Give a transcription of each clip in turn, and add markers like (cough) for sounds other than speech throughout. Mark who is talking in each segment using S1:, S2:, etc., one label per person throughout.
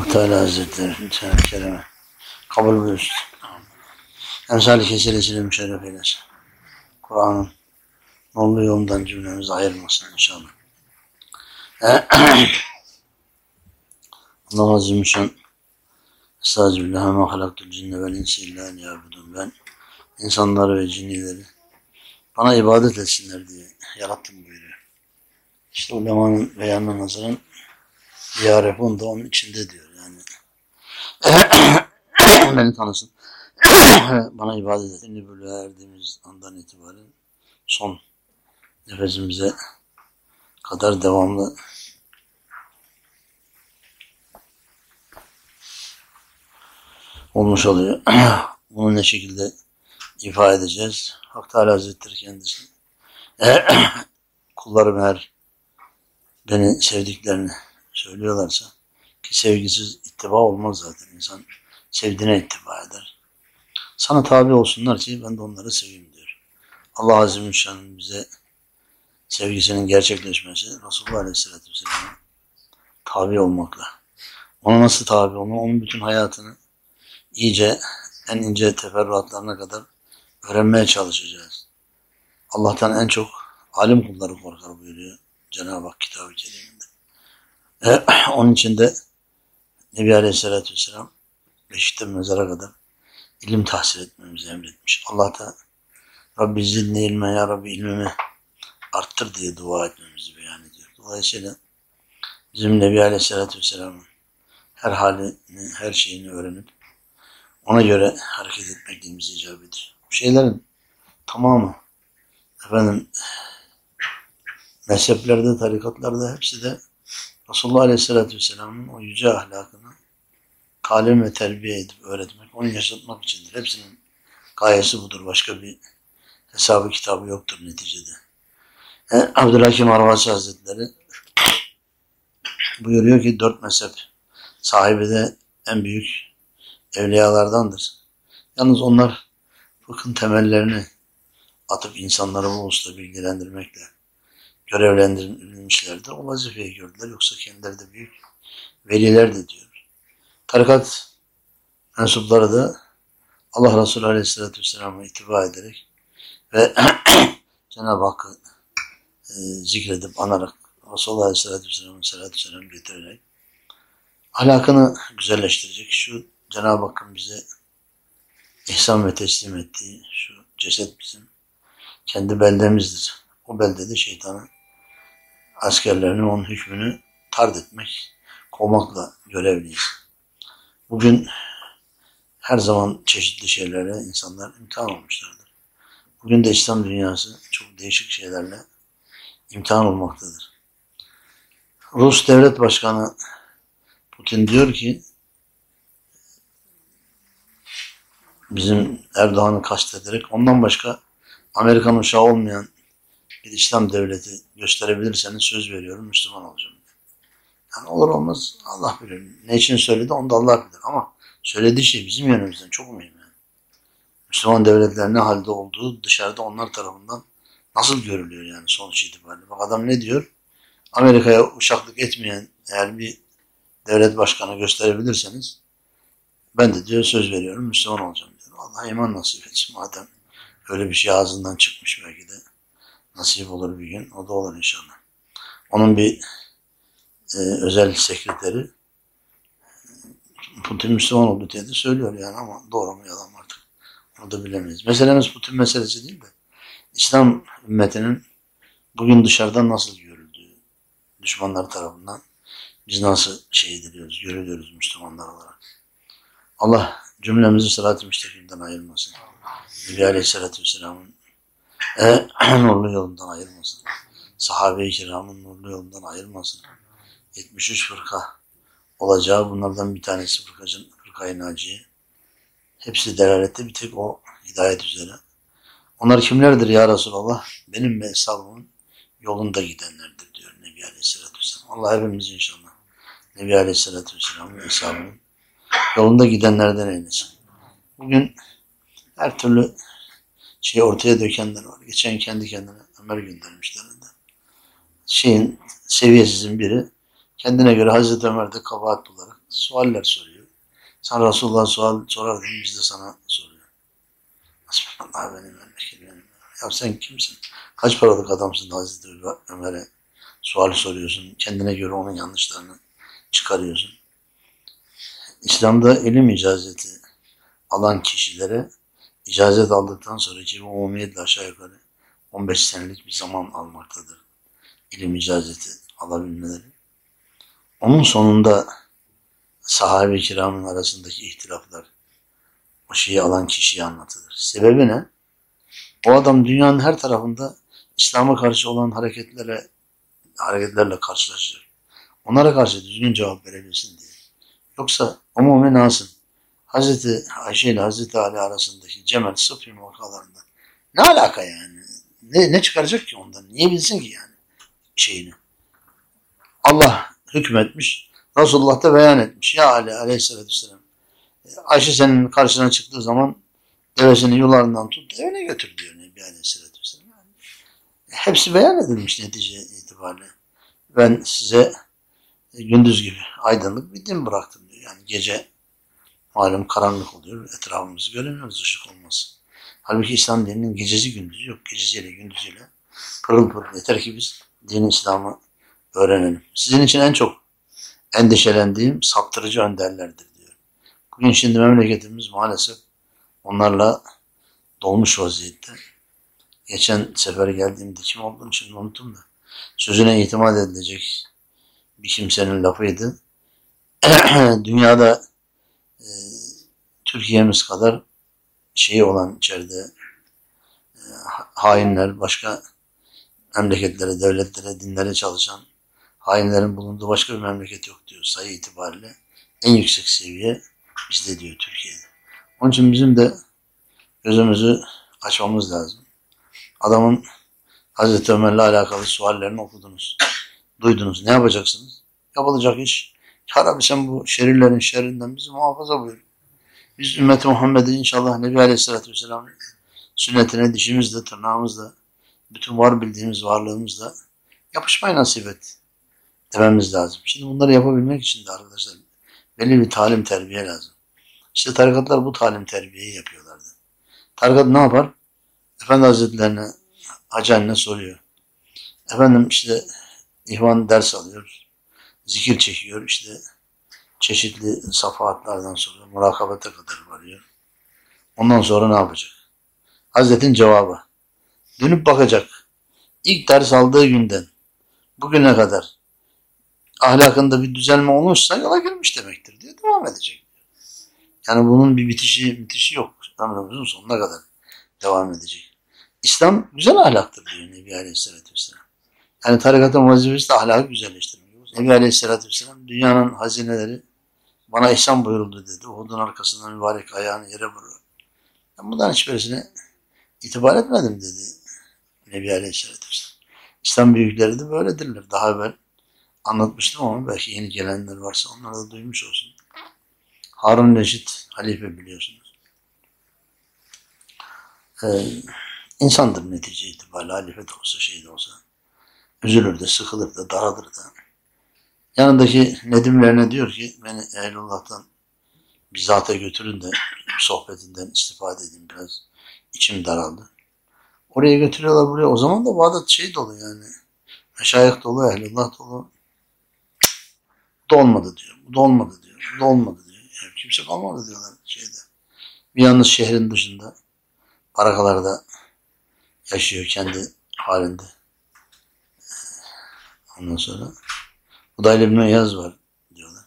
S1: Hak Teala Hazretleri Teala Kerem'e kabul buyursun. Emsal-i kesilesiyle müşerref eylesin. Kur'an'ın nollu yolundan cümlemizi ayırmasın inşallah. (clears throat) Allah Azim Şan Estağfirullah ve halaktul cinne vel insi illa liyabudun. Ben insanları ve cinnileri bana ibadet etsinler diye yarattım buyuruyor. İşte ulemanın beyanına nazaran Diyarefun da onun içinde diyor. Beni tanısın. (clears throat) Bana ibadet et. Şimdi böyle andan itibaren son nefesimize kadar devamlı olmuş oluyor. (clears throat) Bunu ne şekilde ifade edeceğiz? Hak Teala Hazretleri kendisi (clears throat) kullarım her beni sevdiklerini söylüyorlarsa ki sevgisiz ittiba olmaz zaten. insan sevdiğine ittiba eder. Sana tabi olsunlar ki ben de onları seveyim diyor. Allah Azim Şan'ın bize sevgisinin gerçekleşmesi Resulullah Aleyhisselatü Vesselam'a tabi olmakla. Ona nasıl tabi olma? Onun bütün hayatını iyice en ince teferruatlarına kadar öğrenmeye çalışacağız. Allah'tan en çok alim kulları korkar buyuruyor Cenab-ı Hak kitabı keriminde. E, (clears throat) onun için de Nebi Aleyhisselatü Vesselam Beşik'ten mezara kadar ilim tahsil etmemizi emretmiş. Allah da Rabbi zidni ilme ya Rabbi ilmimi arttır diye dua etmemizi beyan ediyor. Dolayısıyla bizim Nebi Aleyhisselatü Vesselam'ın her halini, her şeyini öğrenip ona göre hareket etmekliğimizi icap ediyor. Bu şeylerin tamamı efendim mezheplerde, tarikatlarda hepsi de Resulullah Aleyhisselatü Vesselam'ın o yüce ahlakını talim ve terbiye edip öğretmek, onu yaşatmak içindir. Hepsinin gayesi budur. Başka bir hesabı kitabı yoktur neticede. E, Abdülhakim Arvasi Hazretleri buyuruyor ki dört mezhep sahibi de en büyük evliyalardandır. Yalnız onlar fıkhın temellerini atıp insanları bu usta bilgilendirmekle görevlendirilmişlerdir. O vazifeyi gördüler. Yoksa kendileri de büyük veliler de diyor. Tarikat mensupları da Allah Resulü Aleyhisselatü Vesselam'a itibar ederek ve (clears throat) Cenab-ı Hakk'ı e, zikredip anarak Resulullah Aleyhisselatü Vesselam'ın selatü selam getirerek ahlakını güzelleştirecek şu Cenab-ı Hakk'ın bize ihsan ve teslim ettiği şu ceset bizim kendi beldemizdir. O beldede şeytanın askerlerinin onun hükmünü tard etmek, kovmakla görevliyiz. Bugün her zaman çeşitli şeylerle insanlar imtihan olmuşlardır. Bugün de İslam dünyası çok değişik şeylerle imtihan olmaktadır. Rus devlet başkanı Putin diyor ki bizim Erdoğan'ı kastederek ondan başka Amerikan uşağı olmayan bir İslam devleti gösterebilirseniz söz veriyorum Müslüman olacağım. Yani olur olmaz Allah bilir. Ne için söyledi onu da Allah bilir. Ama söylediği şey bizim yönümüzden çok mühim yani. Müslüman devletler ne halde olduğu dışarıda onlar tarafından nasıl görülüyor yani sonuç itibariyle. Bak adam ne diyor? Amerika'ya uşaklık etmeyen eğer bir devlet başkanı gösterebilirseniz ben de diyor söz veriyorum Müslüman olacağım diyor. Allah iman nasip etsin madem öyle bir şey ağzından çıkmış belki de nasip olur bir gün. O da olur inşallah. Onun bir e, özel sekreteri Putin Müslüman oldu diye de söylüyor yani ama doğru mu yalan mı artık onu da bilemeyiz. Meselemiz Putin meselesi değil de İslam ümmetinin bugün dışarıdan nasıl görüldüğü düşmanlar tarafından biz nasıl şey ediliyoruz, görülüyoruz Müslümanlar olarak. Allah cümlemizi sırat-ı müstakimden ayırmasın. Nebi Aleyhisselatü Vesselam'ın (clears throat) nurlu yolundan ayırmasın. Sahabe-i kiramın nurlu yolundan ayırmasın. 73 fırka olacağı bunlardan bir tanesi fırkacın, fırkayı naciye. Hepsi delalette bir tek o hidayet üzere. Onlar kimlerdir ya Resulallah? Benim ve hesabımın yolunda gidenlerdir diyor Nebi Aleyhisselatü Vesselam. Allah hepimiz inşallah Nebi Aleyhisselatü Vesselam'ın hesabının yolunda gidenlerden eylesin. Bugün her türlü şey ortaya dökenler var. Geçen kendi kendine Ömer göndermişler. Şeyin seviyesizin biri kendine göre Hazreti Ömer'de kabahat olarak sualler soruyor. Sen Resulullah sual sorar değil biz de sana soruyor. Hasbunallah benim memleketim benim. Ya sen kimsin? Kaç paralık adamsın Hazreti Ömer'e sual soruyorsun. Kendine göre onun yanlışlarını çıkarıyorsun. İslam'da ilim icazeti alan kişilere icazet aldıktan sonra ki umumiyetle aşağı yukarı 15 senelik bir zaman almaktadır. İlim icazeti alabilmeleri. Onun sonunda sahabe-i kiramın arasındaki ihtilaflar o şeyi alan kişiye anlatılır. Sebebi ne? O adam dünyanın her tarafında İslam'a karşı olan hareketlere hareketlerle karşılaşır. Onlara karşı düzgün cevap verebilsin diye. Yoksa umumi nasın Hazreti Ayşe ile Hazreti Ali arasındaki Cemel Sıfır vakalarında ne alaka yani? Ne, ne çıkaracak ki ondan? Niye bilsin ki yani şeyini? Allah hükmetmiş. Resulullah da beyan etmiş. Ya Ali aleyhissalatü vesselam. Ayşe senin karşına çıktığı zaman devesini yularından tut evine götür diyor Nebi aleyhissalatü vesselam. Yani hepsi beyan edilmiş netice itibariyle. Ben size gündüz gibi aydınlık bir din bıraktım diyor. Yani gece malum karanlık oluyor. Etrafımızı göremiyoruz ışık olması. Halbuki İslam dininin gecesi gündüzü yok. Gecesiyle gündüzüyle pırıl pırıl. Yeter ki biz din İslam'ı öğrenelim. Sizin için en çok endişelendiğim saptırıcı önderlerdir diyor. Bugün şimdi memleketimiz maalesef onlarla dolmuş vaziyette. Geçen sefer geldiğimde kim olduğunu şimdi unuttum da. Sözüne itimat edilecek bir kimsenin lafıydı. (clears throat) Dünyada Türkiye'miz kadar şeyi olan içeride e, hainler, başka memleketlere, devletlere, dinlere çalışan hainlerin bulunduğu başka bir memleket yok diyor sayı itibariyle. En yüksek seviye bizde diyor Türkiye'de. Onun için bizim de gözümüzü açmamız lazım. Adamın Hazreti Ömer'le alakalı suallerini okudunuz. Duydunuz. Ne yapacaksınız? Yapılacak iş. Ya Rabbi sen bu şerirlerin şerrinden bizi muhafaza buyur. Biz ümmeti Muhammed'i inşallah Nebi Aleyhisselatü Vesselam sünnetine dişimizle, tırnağımızla, bütün var bildiğimiz varlığımızla yapışmayı nasip et dememiz lazım. Şimdi bunları yapabilmek için de arkadaşlar belli bir talim terbiye lazım. İşte tarikatlar bu talim terbiyeyi yapıyorlardı. Tarikat ne yapar? Efendi Hazretlerine, Hacı soruyor. Efendim işte ihvan ders alıyor. Zikir çekiyor. işte çeşitli safahatlardan sonra murakabete kadar varıyor. Ondan sonra ne yapacak? Hazretin cevabı. Dönüp bakacak. İlk ders aldığı günden bugüne kadar ahlakında bir düzelme olmuşsa yola girmiş demektir diye devam edecek. Yani bunun bir bitişi, bitişi yok. Ömrümüzün sonuna kadar devam edecek. İslam güzel ahlaktır diyor Nebi Aleyhisselatü Vesselam. Yani tarikatın vazifesi de ahlakı güzelleştirmek. Nebi Aleyhisselatü Vesselam dünyanın hazineleri bana ihsan buyuruldu dedi. Uhud'un arkasından mübarek ayağını yere vurur. Ben bundan hiçbirisine itibar etmedim dedi Nebi Aleyhisselatü. İslam büyükleri de böyledirler. Daha evvel anlatmıştım ama belki yeni gelenler varsa onlar da duymuş olsun. Harun Reşit halife biliyorsunuz. Ee, insandır netice itibariyle halife de olsa şey de olsa. Üzülür de, sıkılır da, daralır da. Yanındaki Nedimlerine diyor ki beni Ehlullah'tan bir zata götürün de sohbetinden istifade edin biraz. içim daraldı. Oraya götürüyorlar buraya. O zaman da Bağdat şey dolu yani. Meşayih dolu, Ehlullah dolu. Bu da olmadı diyor. Bu da olmadı diyor. Bu da olmadı diyor. Yani kimse kalmadı diyorlar şeyde. Bir yalnız şehrin dışında barakalarda yaşıyor kendi halinde. Ondan sonra Fudayl İbni Yaz var diyorlar.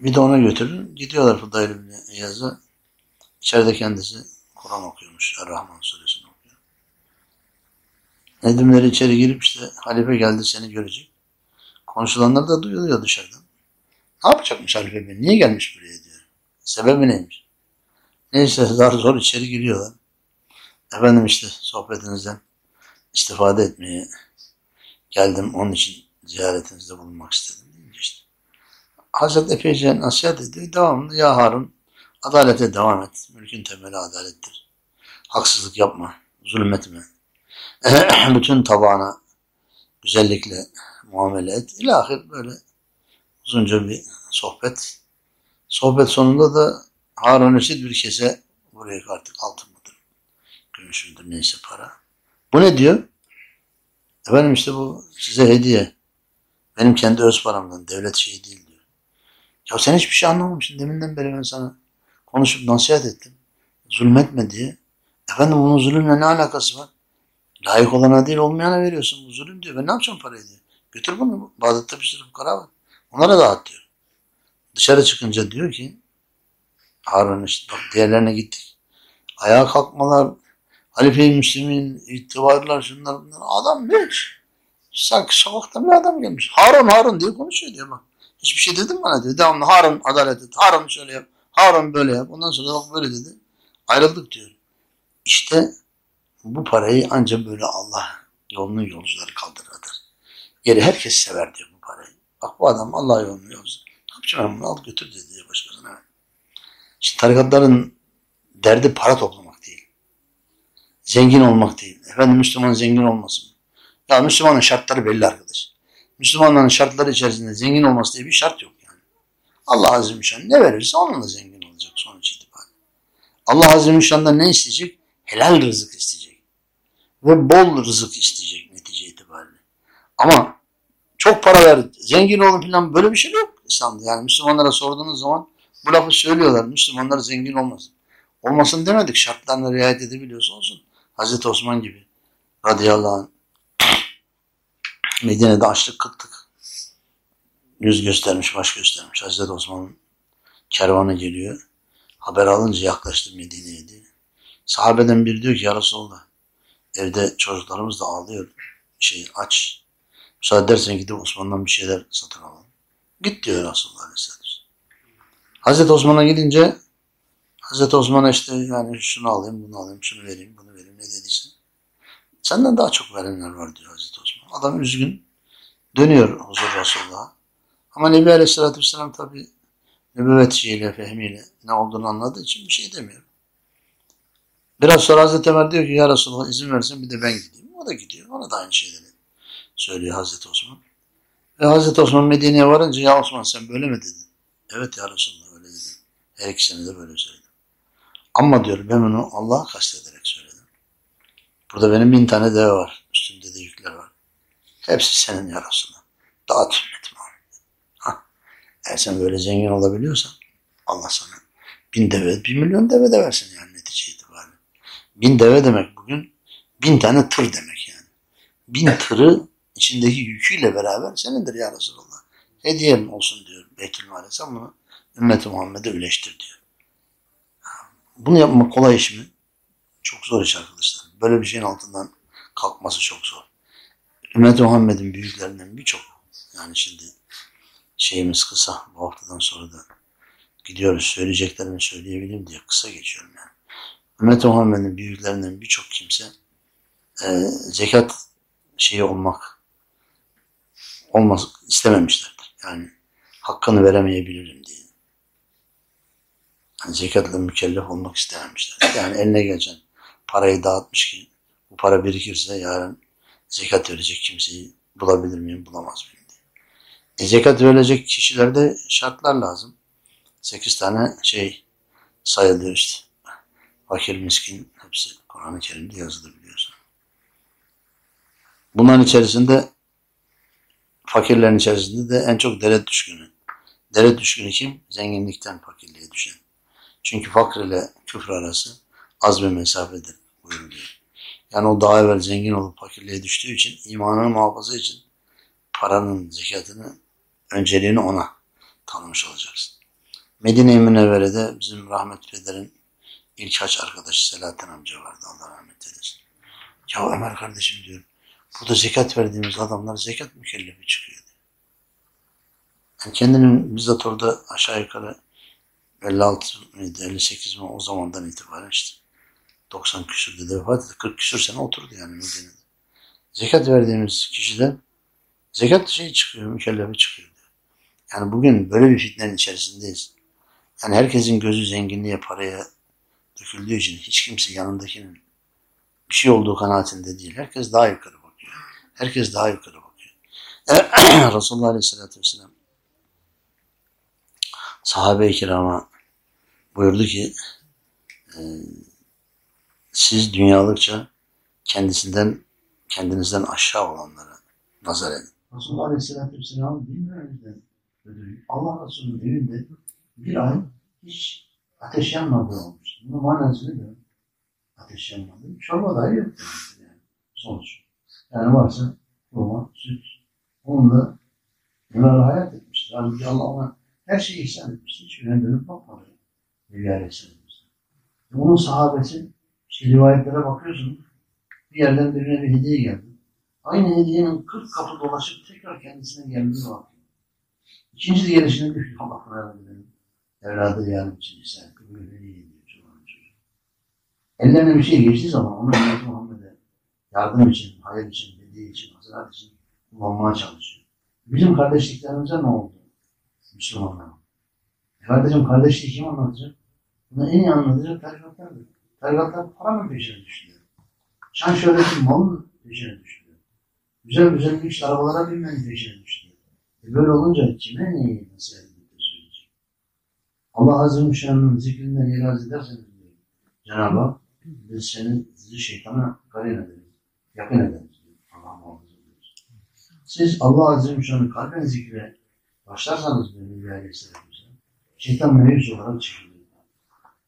S1: Bir de ona götürün. Gidiyorlar Fudayl İbni Yaz'a. İçeride kendisi Kur'an okuyormuş. Er-Rahman suresini okuyor. Nedimleri içeri girip işte halife geldi seni görecek. Konuşulanlar da duyuluyor dışarıdan. Ne yapacakmış halife bey? Niye gelmiş buraya diyor. Sebebi neymiş? Neyse zar zor içeri giriyorlar. Efendim işte sohbetinizden istifade etmeye geldim. Onun için ziyaretinizde bulunmak istedim. Deyince işte. Hazreti epeyce nasihat ediyor. Devamlı ya Harun adalete devam et. Mülkün temeli adalettir. Haksızlık yapma. Zulmetme. (clears throat) Bütün tabağına güzellikle muamele et. İlahir böyle Uzunca bir sohbet. Sohbet sonunda da Harun Reşit bir kese buraya artık altın mıdır, gümüş müdür neyse para. Bu ne diyor? Efendim işte bu size hediye. Benim kendi öz paramdan. Devlet şeyi değil diyor. Ya sen hiçbir şey anlamamışsın. Deminden beri ben sana konuşup nasihat ettim. Zulmetme diye. Efendim bunun zulümle ne alakası var? Layık olana değil olmayana veriyorsun. Bu zulüm diyor. Ben ne yapacağım parayı diyor. Götür bunu. Bağdat'ta bir sürü fukara var. Onlara dağıt diyor. Dışarı çıkınca diyor ki Harun işte bak diğerlerine gittik. Ayağa kalkmalar, Halife-i Müslim'in itibarlar şunlar bunlar. Adam hiç. Sanki sokaktan bir adam gelmiş. Harun Harun diye konuşuyor diyor bak. Hiçbir şey dedim bana diyor. Devamlı Harun adalet et. Harun şöyle yap. Harun böyle yap. Ondan sonra bak böyle dedi. Ayrıldık diyor. İşte bu parayı ancak böyle Allah yolunun yolcuları kaldırır. Geri herkes sever diyor bu parayı. Bak bu adam Allah yolunu yolcusu. Ne yapacağım ben bunu al götür dedi başkasına. İşte tarikatların derdi para toplamak değil. Zengin olmak değil. Efendim Müslüman zengin olmasın. Ya Müslümanın şartları belli arkadaş. Müslümanların şartları içerisinde zengin olması diye bir şart yok yani. Allah Azze ve Şan ne verirse onunla zengin olacak sonuç itibariyle. Allah Azze ve Şan'dan ne isteyecek? Helal rızık isteyecek. Ve bol rızık isteyecek netice itibariyle. Ama çok para ver, zengin olun falan böyle bir şey yok İslam'da. Yani Müslümanlara sorduğunuz zaman bu lafı söylüyorlar. Müslümanlar zengin olmasın. Olmasın demedik. Şartlarına riayet edebiliyorsa olsun. Hazreti Osman gibi radıyallahu anh Medine'de açlık kıtlık. Yüz göstermiş, baş göstermiş. Hazreti Osman'ın kervanı geliyor. Haber alınca yaklaştı Medine'ye diye. Sahabeden biri diyor ki ya Resulallah evde çocuklarımız da ağlıyor. Şey aç. Müsaade edersen gidip Osman'dan bir şeyler satın alalım. Git diyor Resulullah Aleyhisselatü Hazreti Osman'a gidince Hazreti Osman'a işte yani şunu alayım, bunu alayım, şunu vereyim, bunu vereyim ne dediyse. Senden daha çok verenler var diyor Hazreti. Adam üzgün. Dönüyor huzur Resulullah'a. Ama Nebi Aleyhisselatü Vesselam tabi nübüvvet şeyiyle, fehmiyle ne olduğunu anladığı için bir şey demiyor. Biraz sonra Hazreti Ömer diyor ki ya Resulullah izin versin bir de ben gideyim. O da gidiyor. Ona da aynı şeyleri söylüyor Hazreti Osman. Ve Hazreti Osman Medine'ye varınca ya Osman sen böyle mi dedin? Evet ya Resulullah öyle dedim. Her ikisini de böyle söyledim. Ama diyor ben onu Allah'a kastederek söyledim. Burada benim bin tane deve var. Üstünde de yükler var. Hepsi senin ya Resulullah. Dağıt ümmet Muhammed. Ha. Eğer sen böyle zengin olabiliyorsan Allah sana bin deve, bir milyon deve de versin yani netice itibariyle. Bin deve demek bugün bin tane tır demek yani. Bin tırı içindeki yüküyle beraber senindir ya Resulallah. Hediyem olsun diyor Beytülmal'e. Sen bunu ümmeti Muhammed'e üleştir diyor. Bunu yapmak kolay iş mi? Çok zor iş arkadaşlar. Böyle bir şeyin altından kalkması çok zor. Ümmet Muhammed'in büyüklerinden birçok yani şimdi şeyimiz kısa bu haftadan sonra da gidiyoruz söyleyeceklerimi söyleyebileyim diye kısa geçiyorum yani. Ümmet Muhammed'in büyüklerinden birçok kimse e, zekat şeyi olmak olmaz istememişlerdir. Yani hakkını veremeyebilirim diye. Yani zekatla mükellef olmak istememişler. Yani eline geçen parayı dağıtmış ki bu para birikirse yarın zekat verecek kimseyi bulabilir miyim, bulamaz mıyım diye. E, zekat verilecek kişilerde şartlar lazım. Sekiz tane şey sayılıyor işte. Fakir, miskin hepsi Kur'an-ı Kerim'de yazılı biliyorsun. Bunların içerisinde fakirlerin içerisinde de en çok deret düşkünü. Deret düşkünü kim? Zenginlikten fakirliğe düşen. Çünkü fakir ile küfür arası az bir mesafedir buyuruluyor. Yani o daha evvel zengin olup fakirliğe düştüğü için imanını muhafaza için paranın zekatını önceliğini ona tanımış olacaksın. Medine-i Münevvere'de bizim rahmet pederin ilk haç arkadaşı Selahattin amca vardı. Allah rahmet eylesin. Ya Ömer kardeşim diyor. Burada zekat verdiğimiz adamlar zekat mükellefi çıkıyor. Yani kendinin bizzat orada aşağı yukarı 56 miydi 58 mi o zamandan itibaren işte 90 küsürde de vefat etti. 40 küsür sene oturdu yani Medine'de. Zekat verdiğimiz kişiden zekat şey çıkıyor, mükellefi çıkıyor. Yani bugün böyle bir fitnenin içerisindeyiz. Yani herkesin gözü zenginliğe, paraya döküldüğü için hiç kimse yanındakinin bir şey olduğu kanaatinde değil. Herkes daha yukarı bakıyor. Herkes daha yukarı bakıyor. (clears throat) Resulullah Aleyhisselatü Vesselam sahabe-i kirama buyurdu ki e, siz dünyalıkça kendisinden kendinizden aşağı olanlara nazar edin. Resulullah Aleyhisselatü Vesselam ödülü Allah Resulü'nün evinde bir ay hiç ateş yanmadığı olmuş. Bunun manası ne diyor? Ateş yanmadı. Çorba dahi yok yani. Sonuç. Yani varsa hurma, süt, onunla bunlarla hayat etmiştir. Halbuki Allah ona her şeyi ihsan etmiştir. Hiç yöne dönüp bakmadı. Nebi Aleyhisselam'ımızda. Onun sahabesi, işte rivayetlere bakıyorsunuz, bir yerden birine bir hediye geldi. Aynı hediyenin 40 kapı dolaşıp tekrar kendisine geldiği var. İkinci de gelişinde bir Allah razı edelim. Evladı yardım için etti. Böyle hediye ediyor çocuğun çocuğu. Ellerine bir şey geçtiği zaman onu Ümmet Muhammed'e yardım için, hayır için, hediye için, hazarat için kullanmaya çalışıyor. Bizim kardeşliklerimize ne oldu? Müslümanlar. Kardeşim kardeşliği kim anlatacak? Bunu en iyi anlatacak tarikatlardır. Tarikatlar para mı peşine düştüler? Şan şöhretin mal mı peşine düştüler? Güzel güzel lüks arabalara binmenin peşine düştüler. E böyle olunca kime neyi edip de söyleyecek? Allah Azze ve Şan'ın zikrinden iraz ederseniz diyor. Cenab-ı Hak biz senin sizi şeytana karin ederiz. Yakın ederiz diyor. Allah muhafaza ediyoruz. Siz Allah Azze ve Şan'ın kalben zikre başlarsanız diyor Nebi Aleyhisselatü Vesselam, şeytan meyus olarak çıkıyor.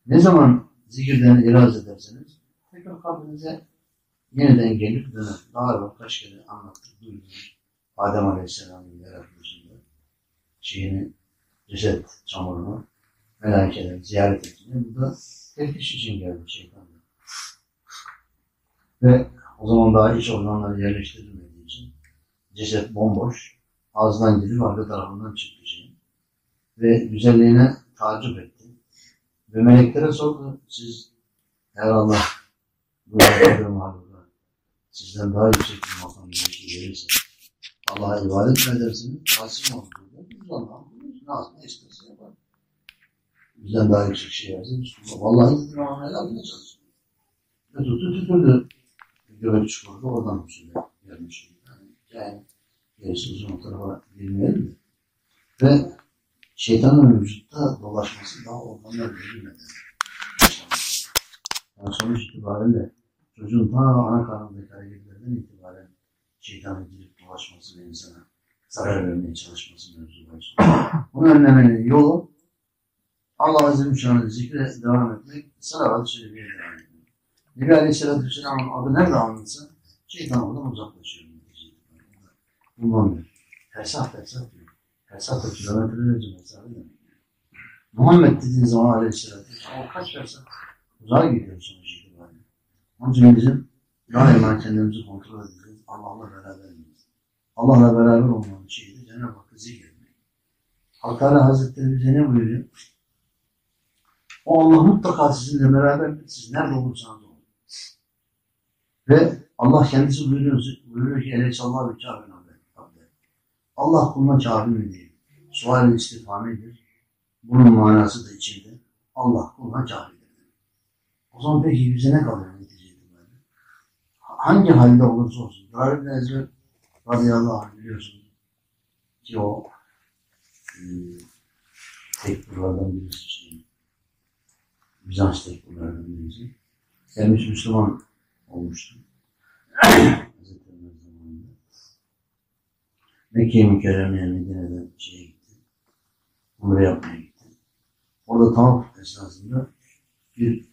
S1: Ne zaman zikirden iraz ederseniz tekrar kalbinize yeniden gelip döner. Daha evvel kaç kere anlattık, duyduk. Adem Aleyhisselam'ın yaratılışında şeyini, ceset çamurunu melaikeler ziyaret ettiğinde bu da teftiş için geldi şeytan. Ve o zaman daha iç organları yerleştirilmediği için ceset bomboş, ağzından girip arka tarafından çıktı şey. Ve güzelliğine tacip etti. Ve meleklere sordu, siz eğer Allah yarattığı mahluka sizden daha yüksek bir makam bir şey verirse Allah'a ibadet mi edersiniz? Nasip mi olur? Biz Allah'a nasıl ne isterse yapar. Bizden daha yüksek şey Müslüman. Vallahi dedim ama helal çalışıyor. Ve tuttu tükürdü. Göbek çukurdu oradan usulü gelmiş. Yani, yani gerisi uzun tarafa girmeyelim de. Ve şeytanın vücutta dolaşması daha organlar verilmeden başlamış. Yani sonuç itibariyle çocuğun ta ana karnındaki hareketlerden itibaren şeytanın girip dolaşması ve insana zarar vermeye çalışması mevzu bahis Bunu önlemenin yolu Allah Azze ve Celle'nin zikre devam etmek, salavat-ı şerifeye devam etmek. Nebi Aleyhisselatü Vesselam'ın adı nerede anılsa şeytan oradan uzaklaşıyor. Bulunmuyor. Fersah fersah diyor. Da kilometrelerce mesafe demek. Muhammed dediğin zaman Aleyhisselatü Vesselam o kaç fersah uzağa gidiyor sonuç itibariyle. Onun için bizim daima kendimizi kontrol edeceğiz. Allah'la beraber miyiz? Allah'la beraber olmanın şeyi de Cenab-ı Hakk'ı zikretmek. Hak Teala Hazretleri bize ne buyuruyor? O Allah mutlaka sizinle beraberdir. Siz nerede olursanız olun. Ve Allah kendisi buyuruyor, buyuruyor ki Eleyhissallahu bir kâbin abde. Allah kuluna mi değil. Sual-i istifamidir. Bunun manası da içinde. Allah kuluna kâbindir. O zaman peki bize ne kalıyor netice itibariyle? Hangi halde olursa olsun. Darib Nezir radıyallahu anh biliyorsun ki o e, birisi şey, Bizans tekburlardan birisi. Gelmiş Müslüman olmuştu. Hazreti Ömer zamanında. Mekke-i Mükerreme'ye Medine'den şeye gitti. Umre yapmaya gitti. Orada tavaf esnasında bir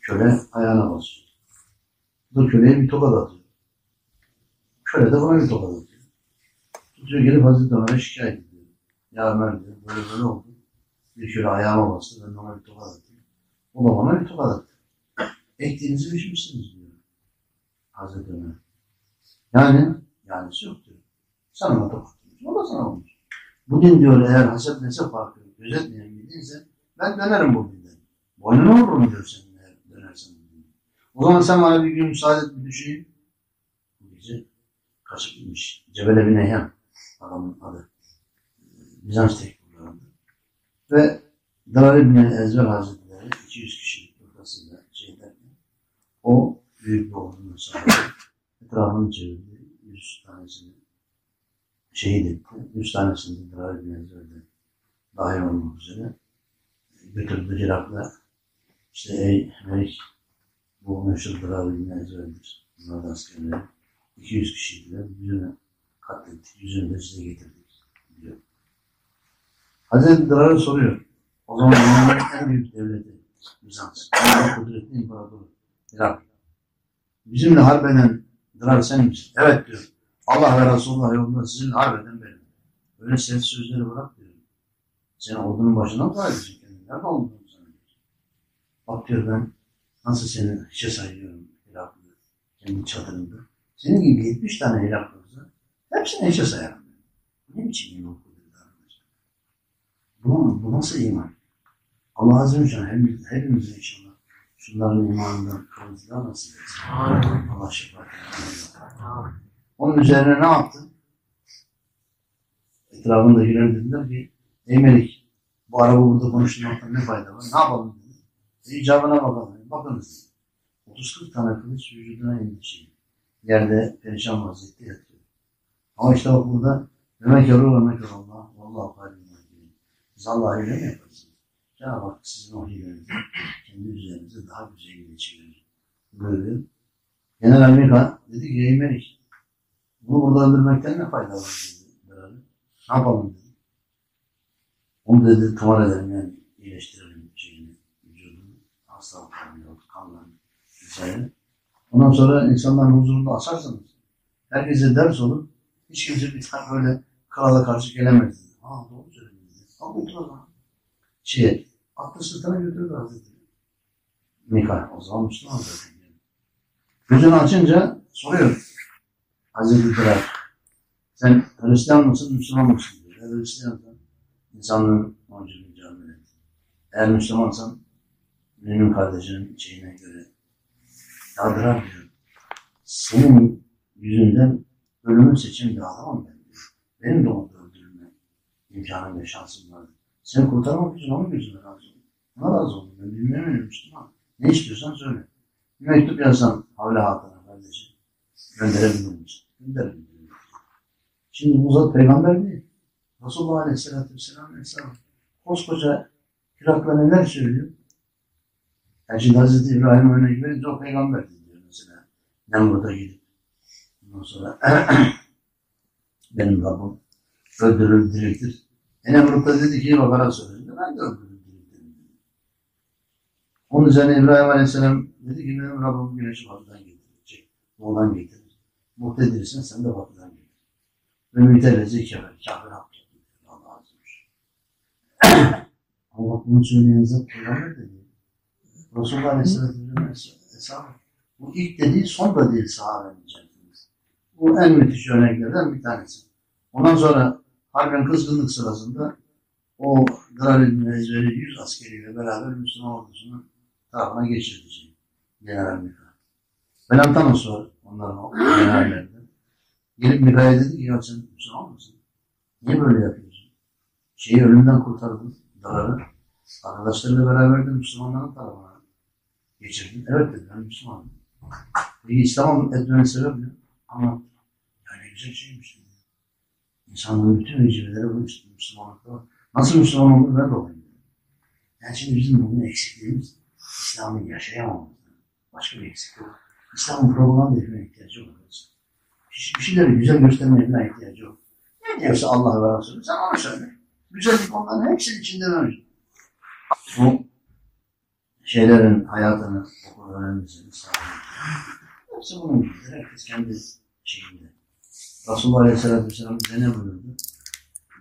S1: köle ayağına basıyor. Bu köleye bir tokat atıyor. Köle de buna bir tokat atıyor. Tutuyor gelip Hazreti Ömer'e şikayet ediyor. Ya Ömer diyor böyle böyle oldu. Bir köle ayağıma bastı ben ona bir tokat attım. O da bana bir tokat attı. Ektiğinizi biçmişsiniz diyor. Hazreti Ömer. Yani, yanisi yok diyor. Sen ona tokat atıyorsun. O da sana olmuş. Bu din diyor eğer hasep nesep farkı gözetmeyen bir dinse ben dönerim bu dinden. Boynuna vururum diyor senin eğer dönersen. O zaman sen bana bir gün müsaade et bir düşüneyim. Bu gece kaçıp inmiş. Cebele bin Eyhan adamın adı. Bizans tekburlarında. Ve Dar İbni Ezber Hazretleri 200 kişilik burasıyla şey derken o büyük bir ordunun sahibi etrafını çevirdi. 100 tanesini şehit etti. 100 tanesini Ezber'de dahil olmak üzere götürdü Hirak'la. İşte ey Melik bu meşhur Dravi'nin ezberdir. Bunlar da askerleri. 200 kişiydiler. Yüzünü katlettik. Yüzünü de size getirdik. Diyor. Hazreti Drari soruyor. O zaman dünyanın en büyük devleti Bizans. En kudretli imparatoru. Hirak. Bizimle harbeden Drar sen misin? Evet diyor. Allah ve Resulullah yolunda sizinle harbeden benim. Öyle ses sözleri bırak diyor. Sen ordunun başına mı koyarsın kendini? Nerede olduğunu sana diyor. Bak diyor ben nasıl seni hiçe sayıyorum Hiraklı kendi çadırında. Senin gibi 70 tane Hiraklı olsa hepsini hiçe sayarım. Ne biçim iman arkadaşlar? Bu, bu nasıl iman? Allah Azze ve Celle hepimiz, hepimize inşallah şunların imanından kırıntılar nasip etsin. Allah şefaat etsin. Onun üzerine ne yaptı? Etrafındakiler dediler ki ey Melik bu araba burada konuşmaktan ne fayda var? Ne yapalım dedi. E, icabına bakalım. Bakınız. 30-40 tane kılıç vücuduna indi şey. Yerde perişan vaziyette yatıyor. Ama işte bak burada demek yarıyor demek Allah. Vallahi kalbim Siz Allah'a öyle mi yaparsınız? Cenab-ı sizin o hilenizi kendi üzerinize daha güzel çevirir. Böyle. General Mika dedi ki ey Melik bunu burada öldürmekten ne fayda var dedi. Ne yapalım dedi. Onu dedi tımar edelim yani iyileştirelim şeyini, vücudunu, hastalıklarını kanlarını vesaire. Ondan sonra insanların huzurunda asarsanız herkese ders olur. Hiç kimse bir tane böyle krala karşı gelemez dedi. Ha doğru söyledin dedi. Al götür o zaman. Şeye, atlı sırtına götürdü Hazretleri. Mika o zaman Müslüman zaten. Gözünü açınca soruyor. Hazreti Kral. Sen Hristiyan mısın, Müslüman mısın diyor. Eğer Hristiyansan insanlığın cami et. Eğer Müslümansan mümin kardeşinin şeyine göre yardırar diyor. Senin yüzünden ölümü seçen bir adamım ben diyor. Benim de onu öldürme imkanım ve şansım vardı. Seni kurtarmak için onun gözüne razı oldum. Ona razı oldum. Ben bilmiyorum Müslüman. Ne istiyorsan söyle. Bir mektup yazsan Havle Hakan'a kardeşim. Gönderebilir misin? Gönderebilir Şimdi zat peygamber değil. Resulullah Aleyhisselatü Vesselam Vesselam. Koskoca Hirak'la neler söylüyor? Yani şimdi Hazreti İbrahim örnek verince o peygamber diyor mesela. Nemrut'a gidip ondan sonra (clears throat) benim Rabbim öldürür, diriltir. E Nemrut dedi ki Bakara söyledi. Ben de öldürür, diriltirim. Onun üzerine İbrahim Aleyhisselam dedi ki benim Rabbim güneşi batıdan getirecek. Doğudan getirir. Muhtedirsen sen de batıdan getir. Ve mütelezi kafir. Kafir hak Allah Ama bak bunu söyleyen zat peygamber dedi. Resulullah Aleyhisselatü Vesselam bu ilk dediği son da değil sahabenin cennetimiz. Bu en müthiş örneklerden bir tanesi. Ondan sonra harbin kızgınlık sırasında o Dralil Mezveli 100 askeriyle beraber Müslüman ordusunun tarafına geçirdi. Şey. General Mika. Belantanos var onların o generallerden. Gelip Mika'ya dedi ki ya sen Müslüman mısın? Niye böyle yapıyorsun? Şeyi ölümden kurtardın. Dararı. Arkadaşlarıyla beraber de Müslümanların tarafına geçirdin. Evet dedi ben Müslümanım. Peki İslam etmenin sebep ne? Ama yani güzel şeymiş. İnsanların bütün vecibeleri bu Müslümanlıkta var. Nasıl Müslüman olur ben de olayım. Yani şimdi bizim bugün eksikliğimiz İslam'ı yaşayamamız. Başka bir eksik yok. İslam'ın propaganda etmeye ihtiyacı yok. Bir şeyleri güzel göstermeye ihtiyacı yok. Ne diyorsa Allah ve Resulü sen onu söyle. Güzellik onların hepsinin içinde mevcut. Bu şeylerin hayatını okul öğrenmesini sağlıyor. Hepsi bunun gibidir. Herkes kendi şeyinde. Resulullah Aleyhisselatü Vesselam bize ne buyurdu?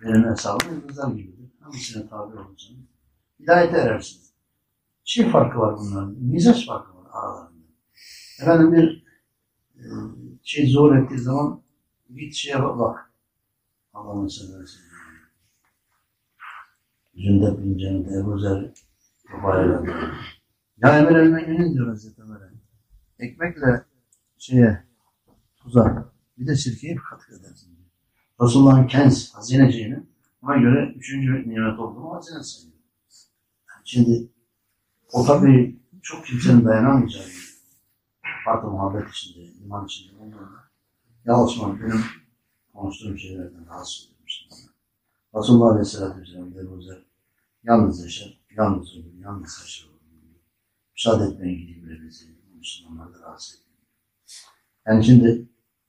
S1: Benim hesabım yıldızlar gibidir. Hangisine tabi olursanız hidayete erersiniz. Şey farkı var bunların. Mizaç farkı var aralarında. Efendim bir e, şey zor ettiği zaman git şeye bak. Allah'ın seversen. Yüzünde pinceğinde Ebu Zer. Ya Emir el diyor Hazreti Ömer'e. Ekmekle şeye tuza bir de sirkeyi katkı edersin. Resulullah'ın kenz hazineciğini ona göre üçüncü nimet olduğunu hazine sayıyor. Yani şimdi o tabii çok kimsenin dayanamayacağı bir farklı muhabbet içinde, iman içinde onlarla. Ya Osman benim konuştuğum şeylerden rahatsız olmuştum. Resulullah Aleyhisselatü Vesselam Ebu Zer yalnız yaşar, Yalnız ölüm, yalnız haşır olun. Müsaade etmeyin gideyim evinize. Müslümanlar da rahatsız etmeyin. Yani şimdi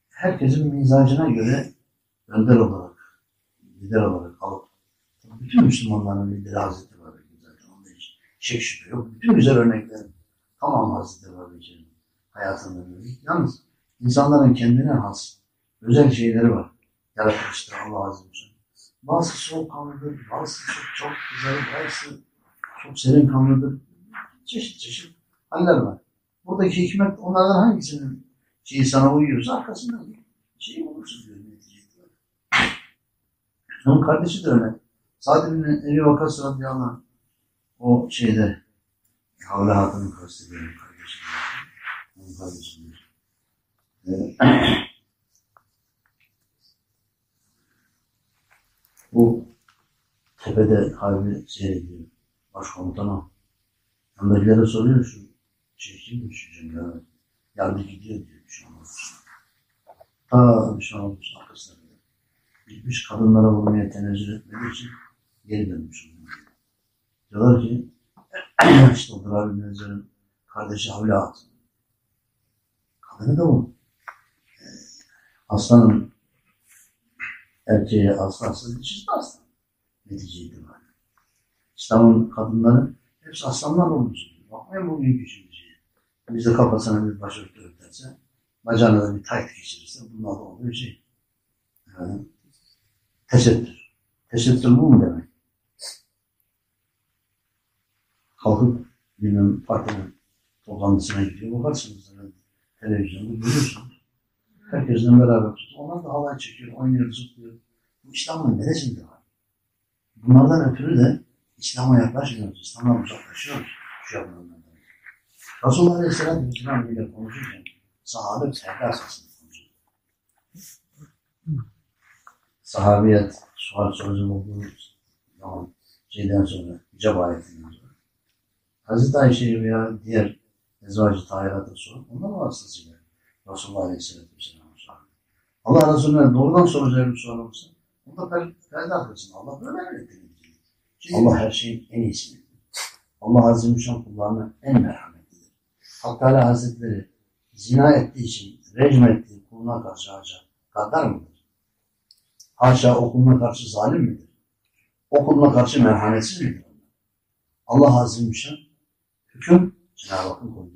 S1: herkesin mizacına göre önder olarak, lider olarak alıp bütün Müslümanların lideri Hazreti Babekir zaten. Onda hiç şek şüphe yok. Bütün güzel örnekler tamam Hazreti Babekir'in hayatında böyle. Yalnız insanların kendine has özel şeyleri var. Yaratmıştır Allah Azze ve Celle. Bazısı soğukkanlıdır, bazısı çok, çok güzel, bazısı çok serin kanlıdır. Çeşit çeşit haller var. Buradaki hikmet onlardan hangisinin şeyi sana uyuyorsa arkasından bir şey bulursun diyor. Onun kardeşi de öyle. Sa'd bin Ebi Vakas radıyallahu o şeyde Havle Hatun'un kastediyorum kardeşim. Bu tepede harbi seyrediyor. Başkomutana. Yanındakilere soruyor şu şey kimmiş şu cengaver. Yardı gidiyor diyor. Şu an Ta şu an arkasına kadar. Gitmiş kadınlara vurmaya tenezzül etmediği için geri dönmüş. Diyorlar ki (clears throat) işte o Dırar bin Menzer'in kardeşi Havla Hatun. Bu. Ee, aslanın erkeğe aslansız dişisi aslan. Netice itibariyle. İslam'ın kadınları hepsi aslanlar olmuş. Bakmayın şimdi şey. Bize kafasına bir başörtü örterse, bacağına da bir tayt geçirirse bunlar da oluyor şey. Yani, tesettür. Tesettür bu mu demek? Kalkıp bilmem partinin toplantısına gidiyor. Bakarsınız yani, televizyonda görüyorsunuz. Herkesten beraber tutup onlar da halay çekiyor, oynuyor, zıplıyor. Bu İslam'ın neresinde var? Bunlardan ötürü de İslam'a yaklaşmıyoruz. İslam'dan uzaklaşıyoruz. Şu yapılarından. Resulullah Aleyhisselatü Vesselam ile konuşurken sahabe sevgi asasında konuşuyor. Sahabiyet sual sorucu olduğu zaman şeyden sonra, icab ayetinden sonra Hazreti Ayşe'ye veya diğer ezvacı tahiratı sorup ondan vasıtasıyla Resulullah Aleyhisselatü Vesselam'a soruyor. Allah Resulüne doğrudan soracağı bir soru olursa onda per perde arkasında Allah böyle emretti. Allah her şeyin en iyisini. Allah Azze Celle kullarına en merhametlidir. Hak Teala Hazretleri zina ettiği için rejim ettiği kuluna karşı haşa gaddar mıdır? Haşa o kuluna karşı zalim midir? O kuluna karşı merhametsiz midir? Allah Azze Celle hüküm, Cenab-ı Hakk'ın hüküm,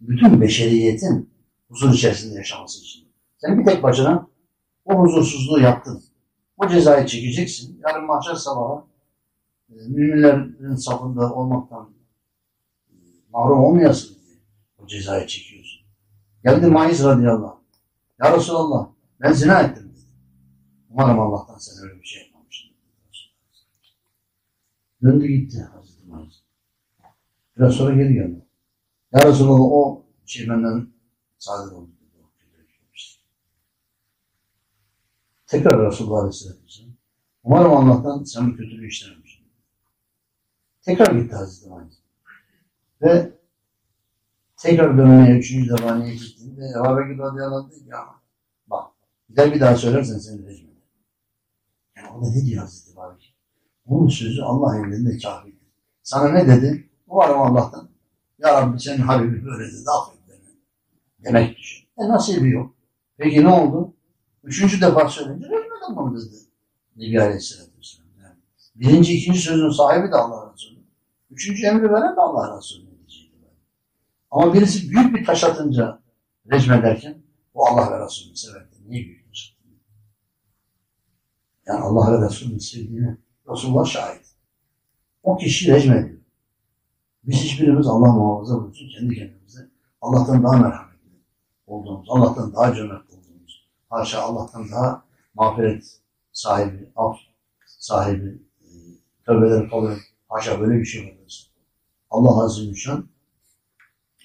S1: bütün beşeriyetin huzur içerisinde yaşaması için. Sen bir tek başına o huzursuzluğu yaptın. O cezayı çekeceksin. Yarın mahşer sabahı e, müminlerin safında olmaktan e, mahrum olmayasın diye o cezayı çekiyorsun. Geldi Maiz radıyallahu anh. Ya Resulallah ben zina ettim dedi. Umarım Allah'tan sen öyle bir şey yapmamışsın. Döndü gitti Hazreti Maiz. Biraz sonra geri geldi. Ya Resulallah o şey benden sadır oldu. Tekrar Resulullah Aleyhisselatü Vesselam. Umarım Allah'tan sen bu kötülüğü işlememişsin. Tekrar gitti Hazreti Maiz. Ve tekrar dönmeye üçüncü defa niye gittiğinde Ebu Bekir radıyallahu dedi ki bak daha bir daha söylersen seni rejim ederim. Yani o da ne diyor Hazreti Ebu? Onun sözü Allah emrinde kafidir. Sana ne dedi? Umarım Allah'tan. Ya Rabbi senin Habibi böyle dedi affet beni. Demek düşün. E nasibi yok. Peki ne oldu? Üçüncü defa söyleyince rejim edemem dedi. Nebi Aleyhisselatü Vesselam. Yani birinci, ikinci sözün sahibi de Allah Resulü. Üçüncü emri veren de Allah Resulü. Ama birisi büyük bir taş atınca ederken o Allah ve Resulü'nü severdi. Niye büyük taş attı? Yani Allah ve Resulü'nün sevdiğine Resulullah şahit. O kişi rejim ediyor. Biz hiçbirimiz Allah muhafaza buyursun kendi kendimize Allah'tan daha merhametli olduğumuz, Allah'tan daha cömert olduğumuz, haşa Allah'tan daha mağfiret sahibi, af sahibi, e, tövbeleri kabul Haşa böyle bir şey olmaz. Allah Azze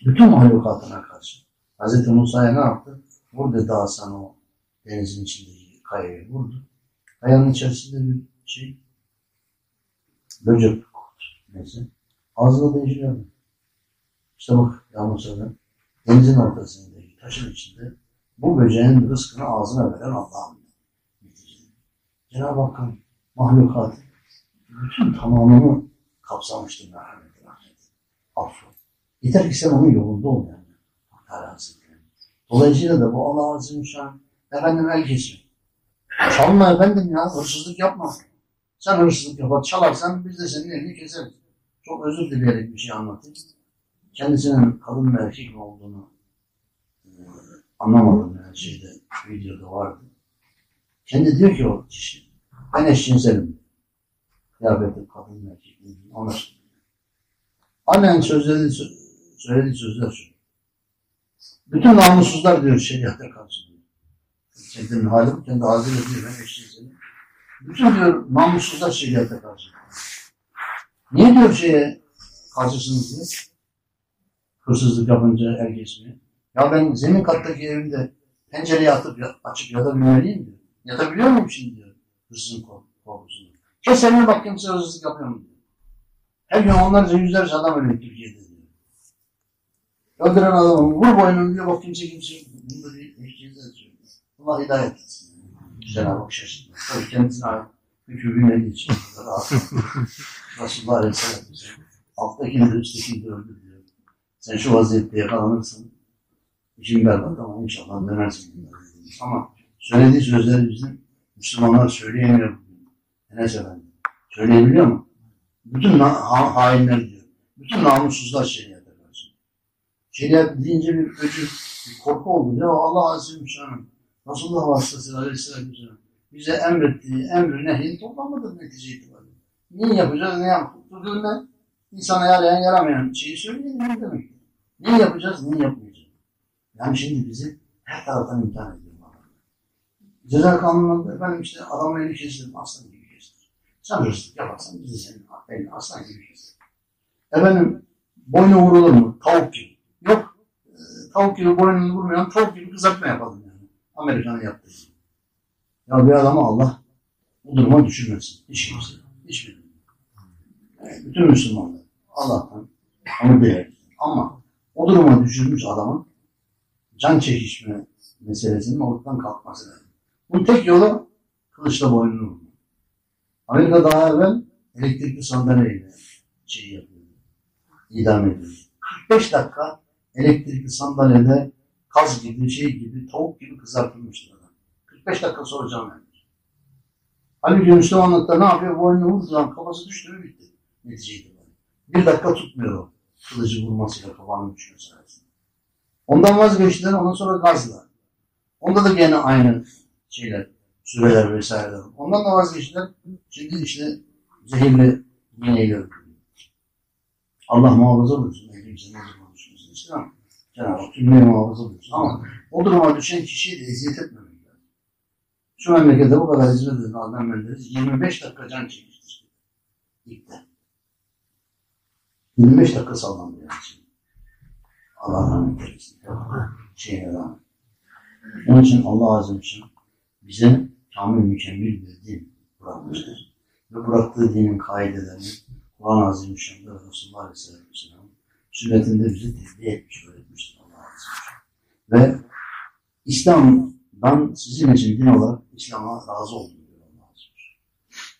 S1: bütün mahlukatına karşı Hz. Musa'ya ne yaptı? Vurdu daha sana o denizin içindeki kayayı vurdu. Kayanın içerisinde bir şey böcek neyse ağzına değişiyordu. İşte bak ya Musa'da denizin ortasındaki taşın içinde bu böceğin rızkını ağzına veren Allah'ın. Cenab-ı Hakk'ın mahlukatı bütün tamamını kapsamıştır merhameti, rahmeti, affı. Yeter ki sen onun yolunda ol yani. Teala Hazretleri. Dolayısıyla da bu Allah ve Şan efendim el kesme. Çalma efendim ya, hırsızlık yapma. Sen hırsızlık yapar, çalarsan biz de senin elini keseriz. Çok özür dileyerek bir şey anlatayım. Kendisinin kadın mı erkek olduğunu e, anlamadım yani şeyde, videoda vardı. Kendi diyor ki o kişi, ben eşcinselim. Kıyafeti kadın mı erkek ona Annen sözleri, söylediği sözler şu. Bütün namussuzlar diyor şeriata karşı diyor. Kendinin hali, kendi haliyle diyor ben eşcinselim. Bütün diyor namussuzlar şeriata karşı. Niye diyor şeye karşısınız diye? Hırsızlık yapınca kesmiyor. Ya ben zemin kattaki evimde pencereyi atıp ya- açıp yatabilmeliyim diyor. Yatabiliyor muyum şimdi diyor. Hırsızın kork- korkusunu. Keselim bak kimse hırsızlık yapıyor mu diyor. Her gün onlarca yüzlerce adam ölüyor Türkiye'de diyor. Öldüren adamı vur boynunu diyor bak kimse kimse bunu da söylüyor. Allah hidayet etsin. Cenab-ı Hak şaşırtmaz. Tabii kendisine ait için. rahat. (laughs) Resulullah Aleyhisselam bize alttakini de üsttekini de öldür diyor. Sen şu vaziyette yakalanırsın. İşin berbat ama inşallah dönersin. Ama söylediği sözleri bizim Müslümanlar söyleyemiyor. Enes Efendi. Söyleyebiliyor mu? Bütün ha- hainler diyor. Bütün namussuzlar şeriata karşı. Şeriat deyince bir öcü, bir korku oldu. Ya Allah Azze ve Şan'ın Resulullah vasıtasıyla Aleyhisselam bize emrettiği emri nehi toplamadır netice itibariyle. Ne yapacağız, ne yapacağız? ne? İnsana yarayan yaramayan şeyi söyleyelim ne demek? Ne yapacağız, ne yapmayacağız? Yani şimdi bizi her taraftan imtihan ediyor. Ceza kanununda efendim işte adamın elini kesilir, aslan gibi kesilir. Sen hırsızlık yaparsan biz de senin elini aslan gibi keseriz. Efendim boynu vurulur mu? Tavuk gibi. Yok. e, tavuk gibi boynunu vurmayan tavuk gibi kızartma yapalım yani. Amerika'nın yaptığı gibi. Ya bir adamı Allah bu duruma düşürmesin. Hiç kimse. Hiçbir. Yani bütün Müslümanlar Allah'tan onu bilir. Ama o duruma düşürmüş adamın can çekişme meselesinin ortadan kalkması lazım. Bunun tek yolu kılıçla boynunu vurmak. Amerika daha evvel elektrikli sandalyeyle şey yapıyor. İdam ediyor. 45 dakika elektrikli sandalyede kaz gibi, şey gibi, tavuk gibi kızartılmıştır adam. 45 dakika sonra can vermiş. Halbuki Müslümanlıkta ne yapıyor? Boynunu vurduğu zaman kafası düştü mü bitti. Netice itibariyle. Bir dakika tutmuyor o. Kılıcı vurmasıyla kafanın düşmesi arasında. Ondan vazgeçtiler, ondan sonra gazla. Onda da gene aynı şeyler, süreler vesaireler. Ondan da vazgeçtiler. Şimdi işte zehirli iğneyle öldürüyor. Allah muhafaza buyursun. Ne zaman düşünsün. İslam. Cenab-ı Hak cümleyi muhafaza buyursun. Ama o duruma düşen kişiye de eziyet etmemek. Şu memlekette bu kadar hizmet eden Adem Menderes 25 dakika can çekmiştir. İlk de. 25 dakika sallandı yani. şimdi. Allah rahmet eylesin. Şeyine rağmen. Onun için Allah ve Celle bize kamil mükemmel bir din bırakmıştır. Ve bıraktığı dinin kaidelerini Kur'an-ı Azimüşşan'da Resulullah Aleyhisselatü Vesselam sünnetinde bize tebliğ etmiş, öğretmiştir Allah Azze ve Celle. İslam'dan sizin için olarak İslam'a razı oldum diyor Allah Azze ve.